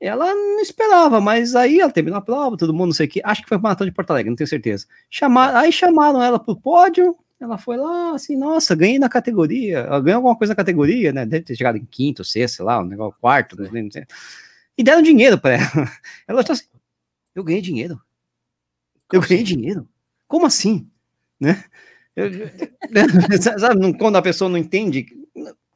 Ela não esperava, mas aí ela terminou a prova, todo mundo não sei o que. Acho que foi maratona de Porto Alegre, não tenho certeza. Chamar, aí chamaram ela pro pódio. Ela foi lá, assim, nossa, ganhei na categoria. Ela ganhou alguma coisa na categoria, né? Deve ter chegado em quinto, sexto, sei lá, um negócio quarto, não sei. E deram dinheiro para ela. Ela achou assim: eu ganhei dinheiro. Eu ganhei assim? dinheiro. Como assim? Né? Eu, sabe, quando a pessoa não entende,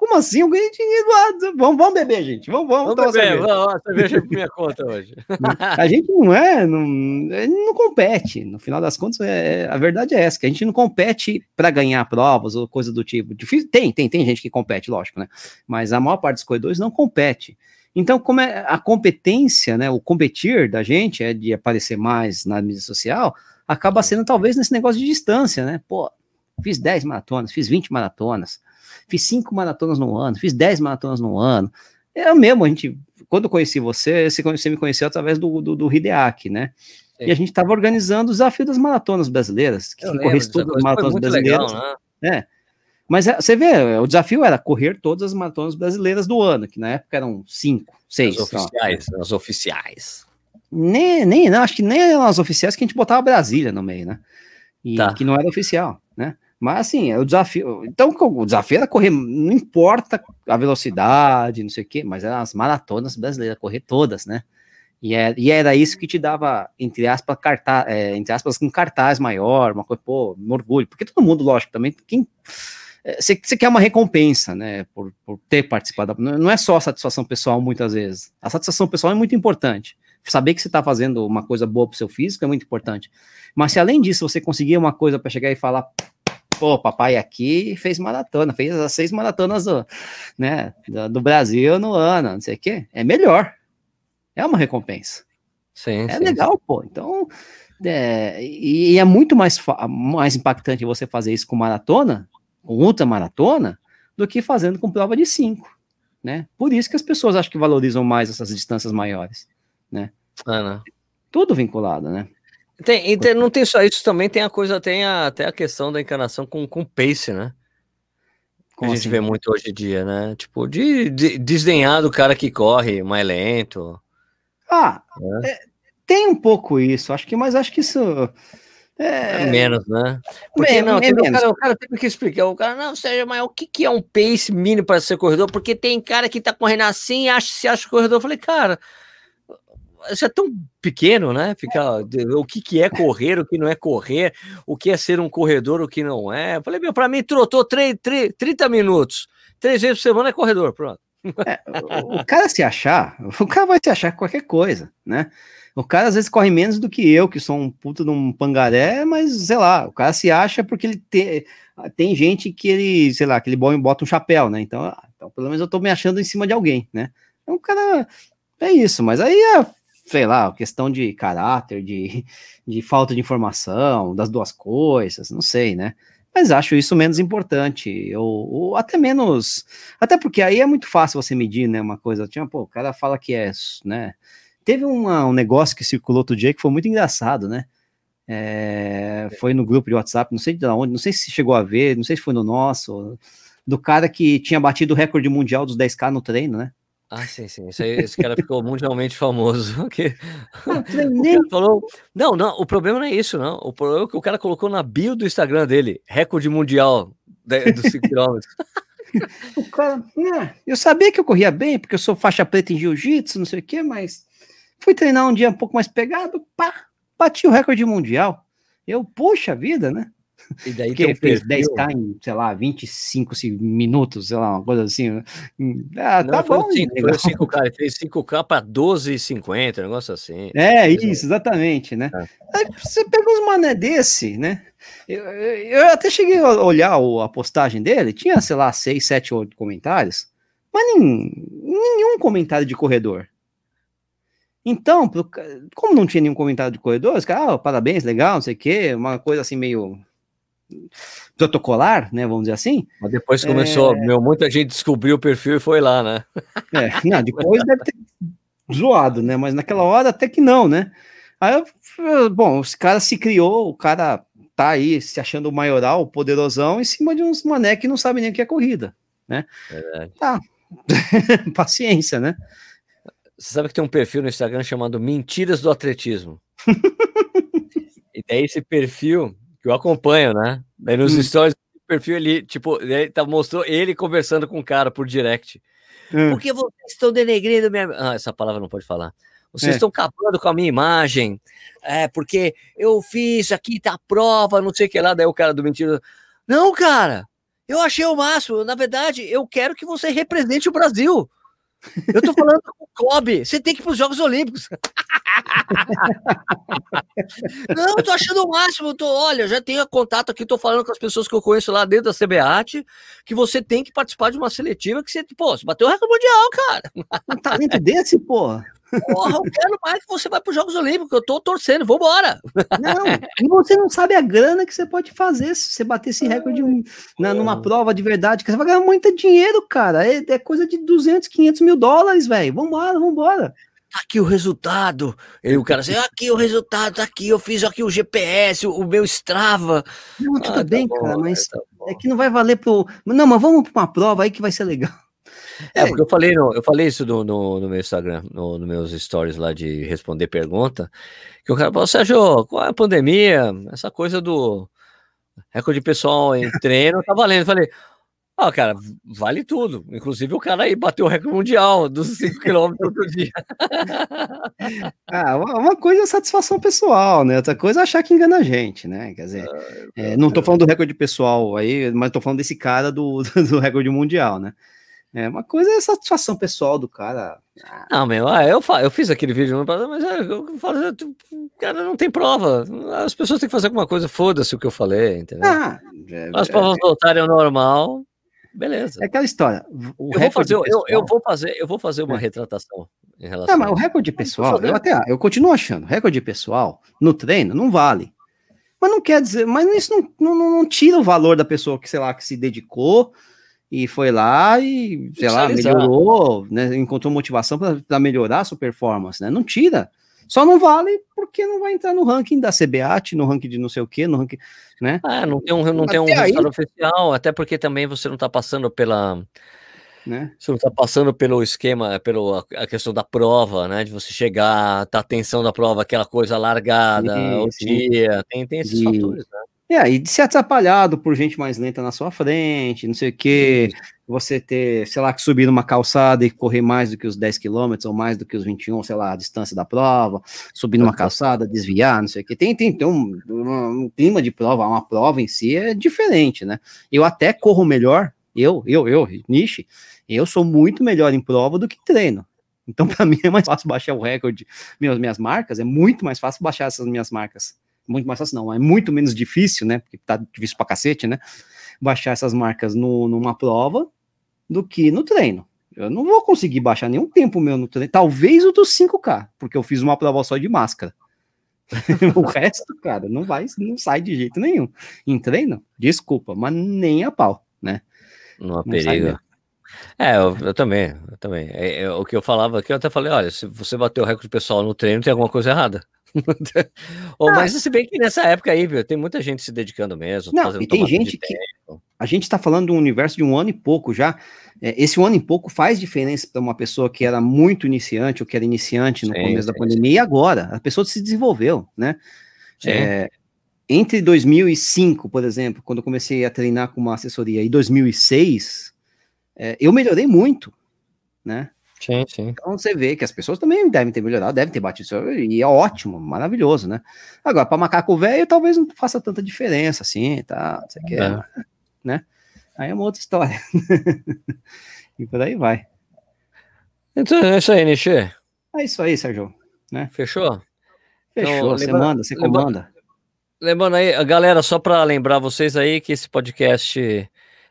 como assim? Eu ganhei dinheiro. Ah, vamos, vamos beber, gente. Vamos, vamos, vamos beber. Vamos, a cerveja por minha conta hoje. a gente não é, não, não compete. No final das contas, é, a verdade é essa, que a gente não compete para ganhar provas ou coisa do tipo. Difícil, tem, tem, tem gente que compete, lógico, né? Mas a maior parte dos corredores não compete. Então, como é a competência, né, o competir da gente é de aparecer mais na mídia social, acaba sendo talvez nesse negócio de distância, né? Pô, fiz 10 maratonas, fiz 20 maratonas, fiz 5 maratonas no ano, fiz 10 maratonas no ano. É o mesmo, a gente, quando eu conheci você, você me conheceu através do, do, do Hideaki, né? Sim. E a gente estava organizando o desafio das maratonas brasileiras, que corresse todas as maratonas brasileiras. Legal, né? É. Mas é, você vê, o desafio era correr todas as maratonas brasileiras do ano, que na época eram cinco, seis. As oficiais, as oficiais. Nem, nem, não, acho que nem as oficiais que a gente botava Brasília no meio, né? E tá. que não era oficial, né? Mas assim, é o desafio. Então, o desafio era correr, não importa a velocidade, não sei o quê, mas eram as maratonas brasileiras, correr todas, né? E, é, e era isso que te dava, entre aspas, cartaz, é, entre aspas, um cartaz maior, uma coisa, pô, um orgulho, porque todo mundo, lógico, também, quem. Você, você quer uma recompensa, né, por, por ter participado. Não é só a satisfação pessoal, muitas vezes. A satisfação pessoal é muito importante. Saber que você está fazendo uma coisa boa para o seu físico é muito importante. Mas se além disso você conseguir uma coisa para chegar e falar, pô, papai aqui fez maratona, fez as seis maratonas do, né, do, Brasil no ano, não sei o quê, é melhor. É uma recompensa. Sim, é sim, legal, sim. pô. Então, é, e, e, é muito mais, mais impactante você fazer isso com maratona, com ultramaratona, do que fazendo com prova de cinco, né? Por isso que as pessoas acho que valorizam mais essas distâncias maiores, né? Ah, né? Tudo vinculado, né? Tem, tem, não tem só isso, também tem a coisa, tem a, até a questão da encarnação com, com pace, né? Que a gente assim? vê muito hoje em dia, né? Tipo, de, de desdenhar do cara que corre mais lento. Ah, né? é, tem um pouco isso, acho que, mas acho que isso. É, é menos, né? Porque é, não, é o, cara, o cara tem que explicar. O cara, não, seja, mas o que, que é um pace mínimo para ser corredor? Porque tem cara que tá correndo assim e acha, se acha corredor. Eu falei, cara, isso é tão pequeno, né? Ficar o que, que é correr, o que não é correr, o que é ser um corredor, o que não é. Eu falei, meu, para mim trotou 3, 3, 30 minutos, três vezes por semana é corredor, pronto. É, o, o, cara se achar, o cara vai se achar qualquer coisa, né? O cara às vezes corre menos do que eu, que sou um puto de um pangaré, mas sei lá, o cara se acha porque ele tem, tem gente que ele, sei lá, que ele bota um chapéu, né? Então, ah, então, pelo menos eu tô me achando em cima de alguém, né? Então o cara é isso, mas aí é sei lá, questão de caráter, de, de falta de informação, das duas coisas, não sei, né? Mas acho isso menos importante, ou, ou, até menos. Até porque aí é muito fácil você medir, né? Uma coisa. Tinha, pô, o cara fala que é, né? Teve uma, um negócio que circulou outro dia que foi muito engraçado, né? É, foi no grupo de WhatsApp, não sei de onde, não sei se chegou a ver, não sei se foi no nosso, do cara que tinha batido o recorde mundial dos 10K no treino, né? Ah, sim, sim. Esse, aí, esse cara ficou mundialmente famoso. Que... Não, falou... não, não, o problema não é isso, não. O problema é que o cara colocou na bio do Instagram dele, recorde mundial dos 5 km. o cara, é, eu sabia que eu corria bem, porque eu sou faixa preta em jiu-jitsu, não sei o quê, mas fui treinar um dia um pouco mais pegado, pá, bati o recorde mundial. Eu, puxa vida, né? E daí que fez 10k em, sei lá, 25 minutos, sei lá, uma coisa assim. Né? Ah, não, tá foi bom. 5, foi 5K, ele fez 5K para 12,50, um negócio assim. É, isso, exatamente, né? É. Aí você pega uns mané desse, né? Eu, eu, até cheguei a olhar a postagem dele, tinha, sei lá, 6, 7, 8 comentários, mas nenhum, nenhum comentário de corredor. Então, como não tinha nenhum comentário de corredor, os caras, ah, parabéns, legal, não sei o quê, uma coisa assim meio protocolar, né, vamos dizer assim. Mas depois começou, é... meu, muita gente descobriu o perfil e foi lá, né? É, não, depois deve ter zoado, né, mas naquela hora até que não, né. Aí, eu, bom, os cara se criou, o cara tá aí se achando maioral, poderosão, em cima de uns mané que não sabem nem o que é corrida, né. Verdade. Tá, paciência, né. Você sabe que tem um perfil no Instagram chamado Mentiras do Atletismo. e daí esse perfil eu acompanho, né? Daí nos hum. stories do perfil ele, tipo, ele tá, mostrou ele conversando com um cara por direct. Hum. Por que vocês estão denegrindo minha. Ah, essa palavra não pode falar. Vocês é. estão acabando com a minha imagem. É, porque eu fiz aqui, tá a prova, não sei o que lá. Daí o cara do mentira. Não, cara, eu achei o máximo. Na verdade, eu quero que você represente o Brasil. Eu tô falando com o Kobe, você tem que ir para os Jogos Olímpicos. Não, eu tô achando o máximo. Eu tô, olha, já tenho contato aqui, tô falando com as pessoas que eu conheço lá dentro da CBAT, que você tem que participar de uma seletiva que você, pô, você bateu o recorde mundial, cara. Um talento desse, pô. Porra, eu quero mais que você vá para os Jogos Olímpicos, eu tô torcendo, vambora. Não, você não sabe a grana que você pode fazer se você bater esse recorde um, na, numa prova de verdade, que você vai ganhar muito dinheiro, cara. É, é coisa de 200, 500 mil dólares, velho. Vambora, vambora. Tá aqui o resultado. E o cara assim, aqui o resultado, tá aqui, eu fiz aqui o GPS, o, o meu Strava. Não, tudo ah, tá bem, bom, cara, mas tá é que não vai valer pro. Não, mas vamos para uma prova aí que vai ser legal. É, porque eu falei, no, eu falei isso no, no, no meu Instagram, no, no, meus stories lá de responder pergunta, que o cara falou, Sérgio, qual é a pandemia? Essa coisa do recorde pessoal em treino tá valendo. Eu falei, ó, oh, cara, vale tudo. Inclusive o cara aí bateu o recorde mundial dos 5 km todo dia. ah, uma coisa é satisfação pessoal, né? Outra coisa é achar que engana a gente, né? Quer dizer, ah, é, não tô falando do recorde pessoal aí, mas tô falando desse cara do, do recorde mundial, né? É, uma coisa é satisfação pessoal do cara. Não, meu, ah, eu, eu fiz aquele vídeo, mas é, eu falo, cara, não tem prova. As pessoas têm que fazer alguma coisa, foda-se o que eu falei, entendeu? Ah, é, As provas é, voltarem ao normal, beleza. É aquela história. eu, vou fazer, pessoal, eu, eu, vou fazer, eu vou fazer uma é. retratação em relação. Não, mas o recorde pessoal, eu até eu continuo achando, recorde pessoal no treino não vale. Mas não quer dizer, mas isso não, não, não tira o valor da pessoa que, sei lá, que se dedicou, e foi lá e, sei lá, melhorou, né, encontrou motivação para melhorar a sua performance, né? Não tira. Só não vale porque não vai entrar no ranking da CBAT, no ranking de não sei o quê, no ranking, né? Ah, não tem um, não tem um resultado oficial, até porque também você não está passando pela né? Você não está passando pelo esquema, pela a questão da prova, né? De você chegar, tá a atenção da prova, aquela coisa largada, sim, o dia, tem, tem esses fatores, né? É, e de ser atrapalhado por gente mais lenta na sua frente, não sei o quê, você ter, sei lá, que subir numa calçada e correr mais do que os 10 quilômetros ou mais do que os 21, sei lá, a distância da prova, subir numa calçada, desviar, não sei o quê. Tem, tem, tem um, um, um clima de prova, uma prova em si é diferente, né? Eu até corro melhor, eu, eu, eu, Nishi, eu sou muito melhor em prova do que treino. Então, para mim, é mais fácil baixar o recorde, minhas, minhas marcas, é muito mais fácil baixar essas minhas marcas muito mais fácil, não, é muito menos difícil, né? Porque tá difícil pra cacete, né? Baixar essas marcas no, numa prova do que no treino. Eu não vou conseguir baixar nenhum tempo meu no treino. Talvez o dos 5K, porque eu fiz uma prova só de máscara. o resto, cara, não vai, não sai de jeito nenhum. Em treino, desculpa, mas nem a pau, né? Não há perigo. É, eu, eu, também, eu também. É, é, o que eu falava aqui, eu até falei, olha, se você bateu o recorde pessoal no treino, tem alguma coisa errada. Ou, ah, mas se bem que nessa época aí, viu, tem muita gente se dedicando mesmo. Não, e tem gente que. A gente está falando de um universo de um ano e pouco já. É, esse um ano e pouco faz diferença para uma pessoa que era muito iniciante ou que era iniciante no sim, começo sim, da pandemia sim. e agora. A pessoa se desenvolveu, né? É, entre 2005, por exemplo, quando eu comecei a treinar com uma assessoria, e 2006, é, eu melhorei muito, né? Sim, sim. Então você vê que as pessoas também devem ter melhorado, devem ter batido, e é ótimo, maravilhoso, né? Agora, para macaco velho, talvez não faça tanta diferença assim, tá? Você quer, é. né? Aí é uma outra história. e por aí vai. Então é isso aí, Nishi. É isso aí, Sérgio. Né? Fechou? Fechou, então, você lembra, manda, você comanda. Lembrando aí, galera, só para lembrar vocês aí que esse podcast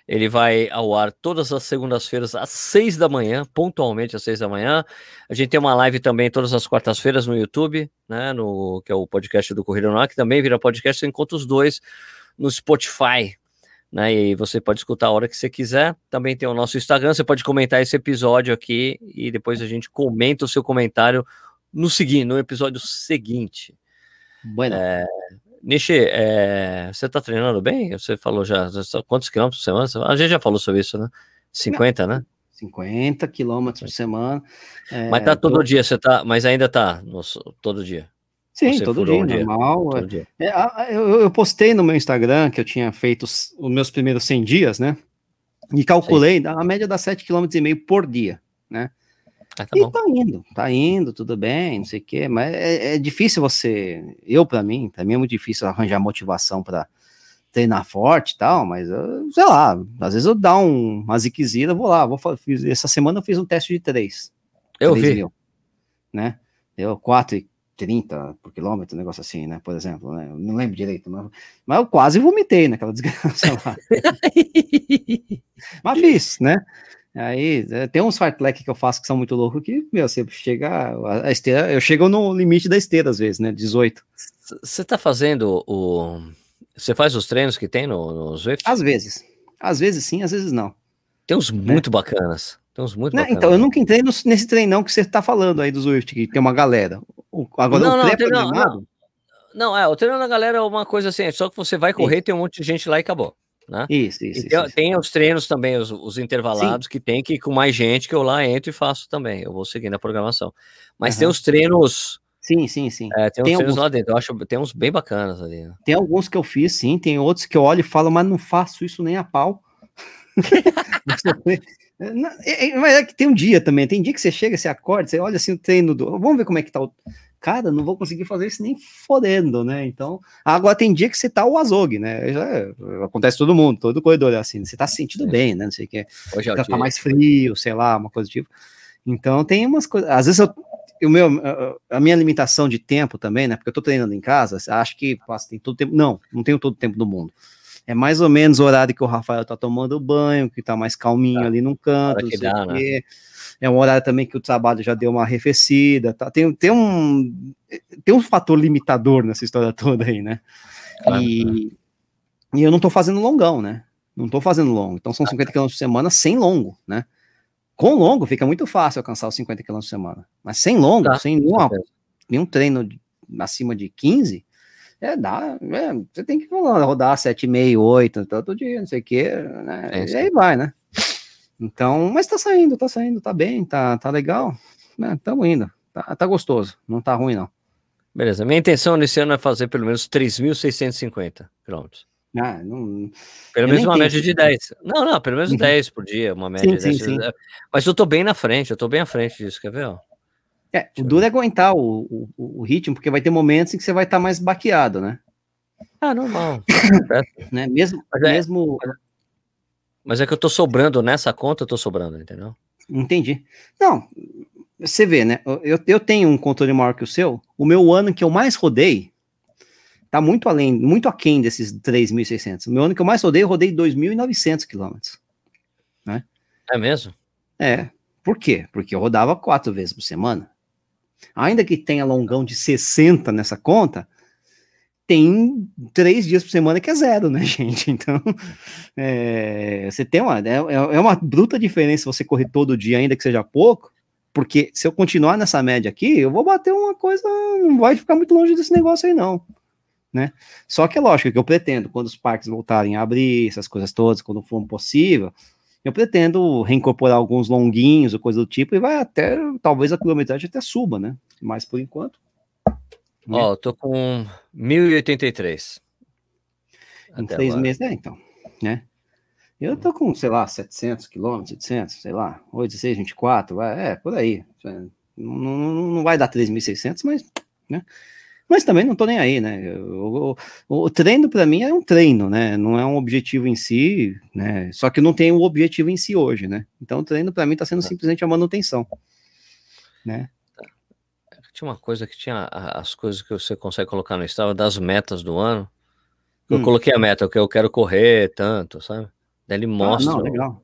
ele vai ao ar todas as segundas-feiras às seis da manhã, pontualmente às seis da manhã. A gente tem uma live também todas as quartas-feiras no YouTube, né? No que é o podcast do Corrida no Ar, que também vira podcast. Você encontra os dois no Spotify, né? E você pode escutar a hora que você quiser. Também tem o nosso Instagram. Você pode comentar esse episódio aqui e depois a gente comenta o seu comentário no seguinte, no episódio seguinte. Bueno. É, Nishi, é, você tá treinando bem? Você falou já, quantos quilômetros por semana? A gente já falou sobre isso, né? 50, Não, né? 50 quilômetros por semana. É, mas tá todo tô... dia, você tá, mas ainda tá no, todo dia. Sim, todo dia, um normal. Todo dia. É, eu, eu, postei no meu Instagram que eu tinha feito os, os meus primeiros 100 dias, né? E calculei, Sim. a média dá 7,5 km por dia, né? Ah, tá e bom. tá indo, tá indo, tudo bem, não sei o quê, mas é, é difícil você, eu para mim, mim é muito difícil arranjar motivação para treinar forte e tal, mas eu, sei lá, às vezes eu dou um, uma ziquezira, vou lá, vou fiz, essa semana eu fiz um teste de 3. Eu 3 vi. Mil, né? Eu 4,30 por quilômetro, um negócio assim, né? Por exemplo, né? não lembro direito, mas, mas eu quase vomitei naquela desgraça lá. mas fiz, né? Aí é, tem uns fartlek que eu faço que são muito loucos que, meu, você chega. A esteira, eu chego no limite da esteira às vezes, né? 18. Você tá fazendo o. Você faz os treinos que tem no, no Zwift? Às vezes. Às vezes sim, às vezes não. Tem uns né? muito bacanas. Tem uns muito não, bacanas. Então, eu nunca entrei no, nesse treinão que você tá falando aí do Zwift, que tem uma galera. O, agora não, o não, não, não, é, o treino da galera é uma coisa assim, é só que você vai correr, Sim. tem um monte de gente lá e acabou. Né? Isso, isso, tem, isso, tem os treinos também, os, os intervalados Sim. que tem que com mais gente que eu lá entro e faço também. Eu vou seguindo a programação. Mas uhum. tem os treinos. Sim, sim, sim. É, tem, tem alguns... lá dentro. Eu acho tem uns bem bacanas ali. Né? Tem alguns que eu fiz, sim. Tem outros que eu olho e falo, mas não faço isso nem a pau. É, é, mas é que tem um dia também, tem dia que você chega, você acorda, você olha assim o treino do. Vamos ver como é que tá o cara, não vou conseguir fazer isso nem fodendo, né? Então, agora tem dia que você tá o azogue, né? Já, acontece todo mundo, todo corredor é assim, você tá se sentindo é. bem, né? Não sei o que. Hoje é tá, tá mais frio, sei lá, uma coisa do tipo. Então, tem umas coisas. Às vezes eu. O meu, a minha limitação de tempo também, né? Porque eu tô treinando em casa, acho que passa, tem todo tempo. Não, não tenho todo o tempo do mundo. É mais ou menos o horário que o Rafael tá tomando banho, que tá mais calminho tá. ali num canto. Que dá, né? É um horário também que o trabalho já deu uma arrefecida, tá? Tem, tem, um, tem um fator limitador nessa história toda aí, né? Claro, e, e eu não tô fazendo longão, né? Não tô fazendo longo. Então são 50 km por semana sem longo, né? Com longo fica muito fácil alcançar os 50 km por semana. Mas sem longo, tá, sem nenhuma, nenhum treino acima de 15, é, dá, é, você tem que rodar 7,5, 8 todo dia, não sei o quê, né? É, e aí vai, né? Então, mas tá saindo, tá saindo, tá bem, tá, tá legal, né? Tamo indo, tá, tá gostoso, não tá ruim não. Beleza, minha intenção nesse ano é fazer pelo menos 3.650 quilômetros. Ah, não, pelo menos uma média de 10. Não, não, pelo menos uhum. 10 por dia, uma média sim, de 10. Sim, sim. Mas eu tô bem na frente, eu tô bem à frente disso, quer ver? Ó? É, o duro é aguentar o, o, o, ritmo, porque vai ter momentos em que você vai estar tá mais baqueado, né? Ah, normal. né? Mesmo, é, mesmo mas é que eu tô sobrando nessa conta, eu tô sobrando, entendeu? Entendi. Não, você vê, né? Eu, eu tenho um controle maior que o seu. O meu ano que eu mais rodei tá muito além, muito aquém desses 3.600. O meu ano que eu mais rodei, eu rodei 2.900 quilômetros. Né? É mesmo? É, Por quê? Porque eu rodava quatro vezes por semana. Ainda que tenha longão de 60 nessa conta, tem três dias por semana que é zero, né, gente? Então, é, você tem uma, é, é uma bruta diferença você correr todo dia, ainda que seja pouco, porque se eu continuar nessa média aqui, eu vou bater uma coisa, não vai ficar muito longe desse negócio aí, não. Né? Só que é lógico que eu pretendo, quando os parques voltarem a abrir, essas coisas todas, quando for possível, eu pretendo reincorporar alguns longuinhos ou coisa do tipo e vai até, talvez a quilometragem até suba, né? Mas por enquanto. Ó, oh, tô com 1083. Em três agora. meses, é, então, né? Eu tô com, sei lá, 700 quilômetros, 700, sei lá, 816, 24, é, por aí. Não, não, não vai dar 3.600, mas, né? Mas também não tô nem aí, né? O, o, o treino para mim é um treino, né? Não é um objetivo em si, né? Só que não tem o objetivo em si hoje, né? Então o treino para mim tá sendo tá. simplesmente a manutenção, né? Tinha uma coisa que tinha as coisas que você consegue colocar no Strava das metas do ano. Eu hum. coloquei a meta, que eu quero correr tanto, sabe? Daí ele mostra. Ah, não, legal.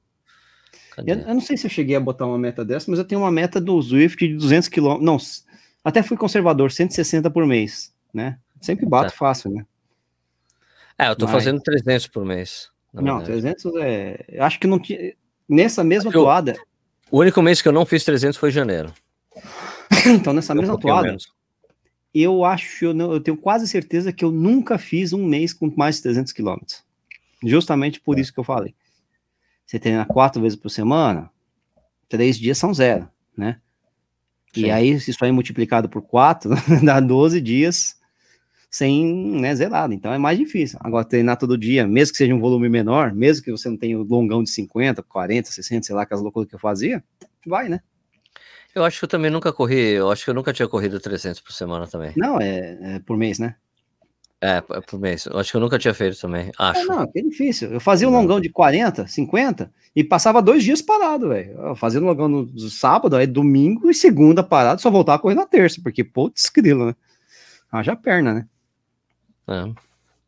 Eu, eu, não sei se eu cheguei a botar uma meta dessa, mas eu tenho uma meta do Swift de 200 km. Não, até fui conservador, 160 por mês, né? Sempre bato tá. fácil, né? É, eu tô mas... fazendo 300 por mês. Não, verdade. 300 é. Acho que não tinha. Nessa mesma eu... toada. O único mês que eu não fiz 300 foi janeiro. então, nessa mesma toada, eu acho, eu, eu, tenho quase certeza que eu nunca fiz um mês com mais de 300 quilômetros. Justamente por é. isso que eu falei. Você treina quatro vezes por semana, três dias são zero, né? Sim. E aí, se isso aí multiplicado por quatro, dá 12 dias sem né, zerado. Então é mais difícil. Agora, treinar todo dia, mesmo que seja um volume menor, mesmo que você não tenha o longão de 50, 40, 60, sei lá, aquelas loucuras que eu fazia, vai, né? Eu acho que eu também nunca corri, eu acho que eu nunca tinha corrido 300 por semana também. Não, é, é por mês, né? É, é por mês. Eu acho que eu nunca tinha feito também, acho. É, não, é difícil. Eu fazia um longão de 40, 50 e passava dois dias parado, velho. Fazia um longão no, no sábado, aí domingo e segunda parado, só voltava a correr na terça, porque putz, grilo, né? Haja perna, né? É.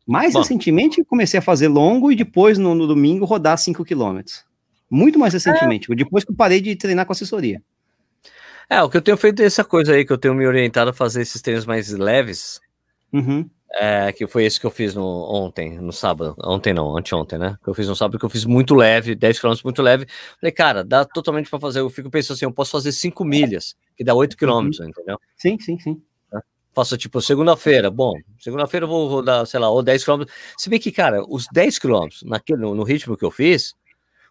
Mais Bom. recentemente comecei a fazer longo e depois no, no domingo rodar 5 km. Muito mais recentemente, é. depois que eu parei de treinar com assessoria. É, o que eu tenho feito é essa coisa aí, que eu tenho me orientado a fazer esses treinos mais leves. Uhum. É, que foi esse que eu fiz no, ontem, no sábado. Ontem não, anteontem, né? Que eu fiz no sábado, que eu fiz muito leve, 10 km muito leve. Falei, cara, dá totalmente para fazer. Eu fico pensando assim, eu posso fazer 5 milhas, que dá 8 km, uhum. entendeu? Sim, sim, sim. É. Faço tipo segunda-feira, bom, segunda-feira eu vou rodar, sei lá, ou 10 km. Se bem que, cara, os 10 km, naquele, no, no ritmo que eu fiz,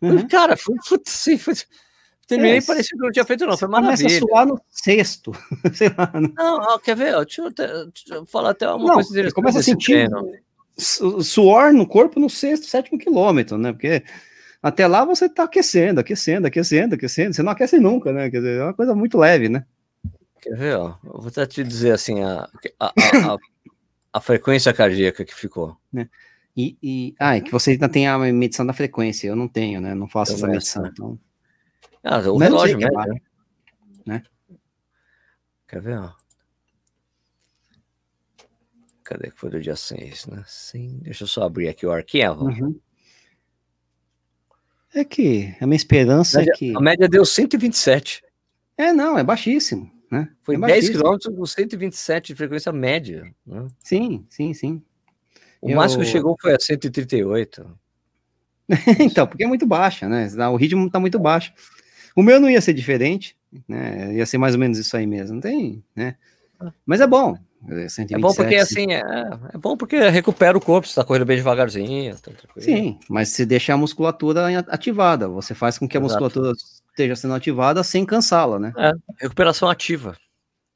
uhum. cara, foi, foi, assim, foi, Terminei é, parecia que não tinha feito, não. Foi maravilha. Começa a suar no sexto. Sei lá. Não, ó, quer ver? Deixa eu, deixa eu, falar até uma não, coisa interessante. Começa a sentir suor no corpo no sexto, sétimo quilômetro, né? Porque até lá você tá aquecendo, aquecendo, aquecendo, aquecendo. Você não aquece nunca, né? Quer dizer, é uma coisa muito leve, né? Quer ver, ó? Eu vou até te dizer assim, a, a, a, a frequência cardíaca que ficou. Né? E, e, ah, é que você ainda tem a medição da frequência, eu não tenho, né? Não faço eu essa medição. Né? Então... Ah, o Mas relógio mesmo, né? né? Quer ver, ó? Cadê que foi do dia 6, né? Sim, deixa eu só abrir aqui o arquivo. Uhum. É que a minha esperança a média, é que. A média deu 127. É, não, é baixíssimo. Né? Foi é 10 km com 127 de frequência média. Né? Sim, sim, sim. O eu... máximo que chegou foi a 138. então, porque é muito baixa, né? O ritmo está muito baixo. O meu não ia ser diferente, né? Ia ser mais ou menos isso aí mesmo, não tem, né? Ah. Mas é bom. 127, é, é bom porque assim, é, é, bom porque recupera o corpo, você tá correndo bem devagarzinho. Tá Sim, mas se deixa a musculatura ativada, você faz com que a Exato. musculatura esteja sendo ativada sem cansá-la, né? É, recuperação ativa.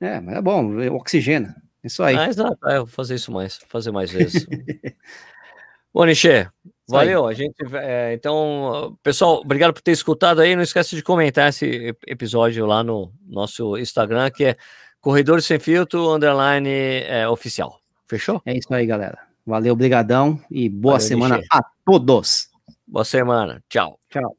É, mas é bom, oxigena. Isso aí. Ah, exato, é, vou fazer isso mais, fazer mais vezes. Bom, Nichê, valeu. A gente, é, então, pessoal, obrigado por ter escutado aí. Não esquece de comentar esse episódio lá no nosso Instagram, que é Corredores Sem Filtro, underline é, oficial. Fechou? É isso aí, galera. Valeu, brigadão e boa valeu, semana Nichê. a todos. Boa semana. Tchau. Tchau.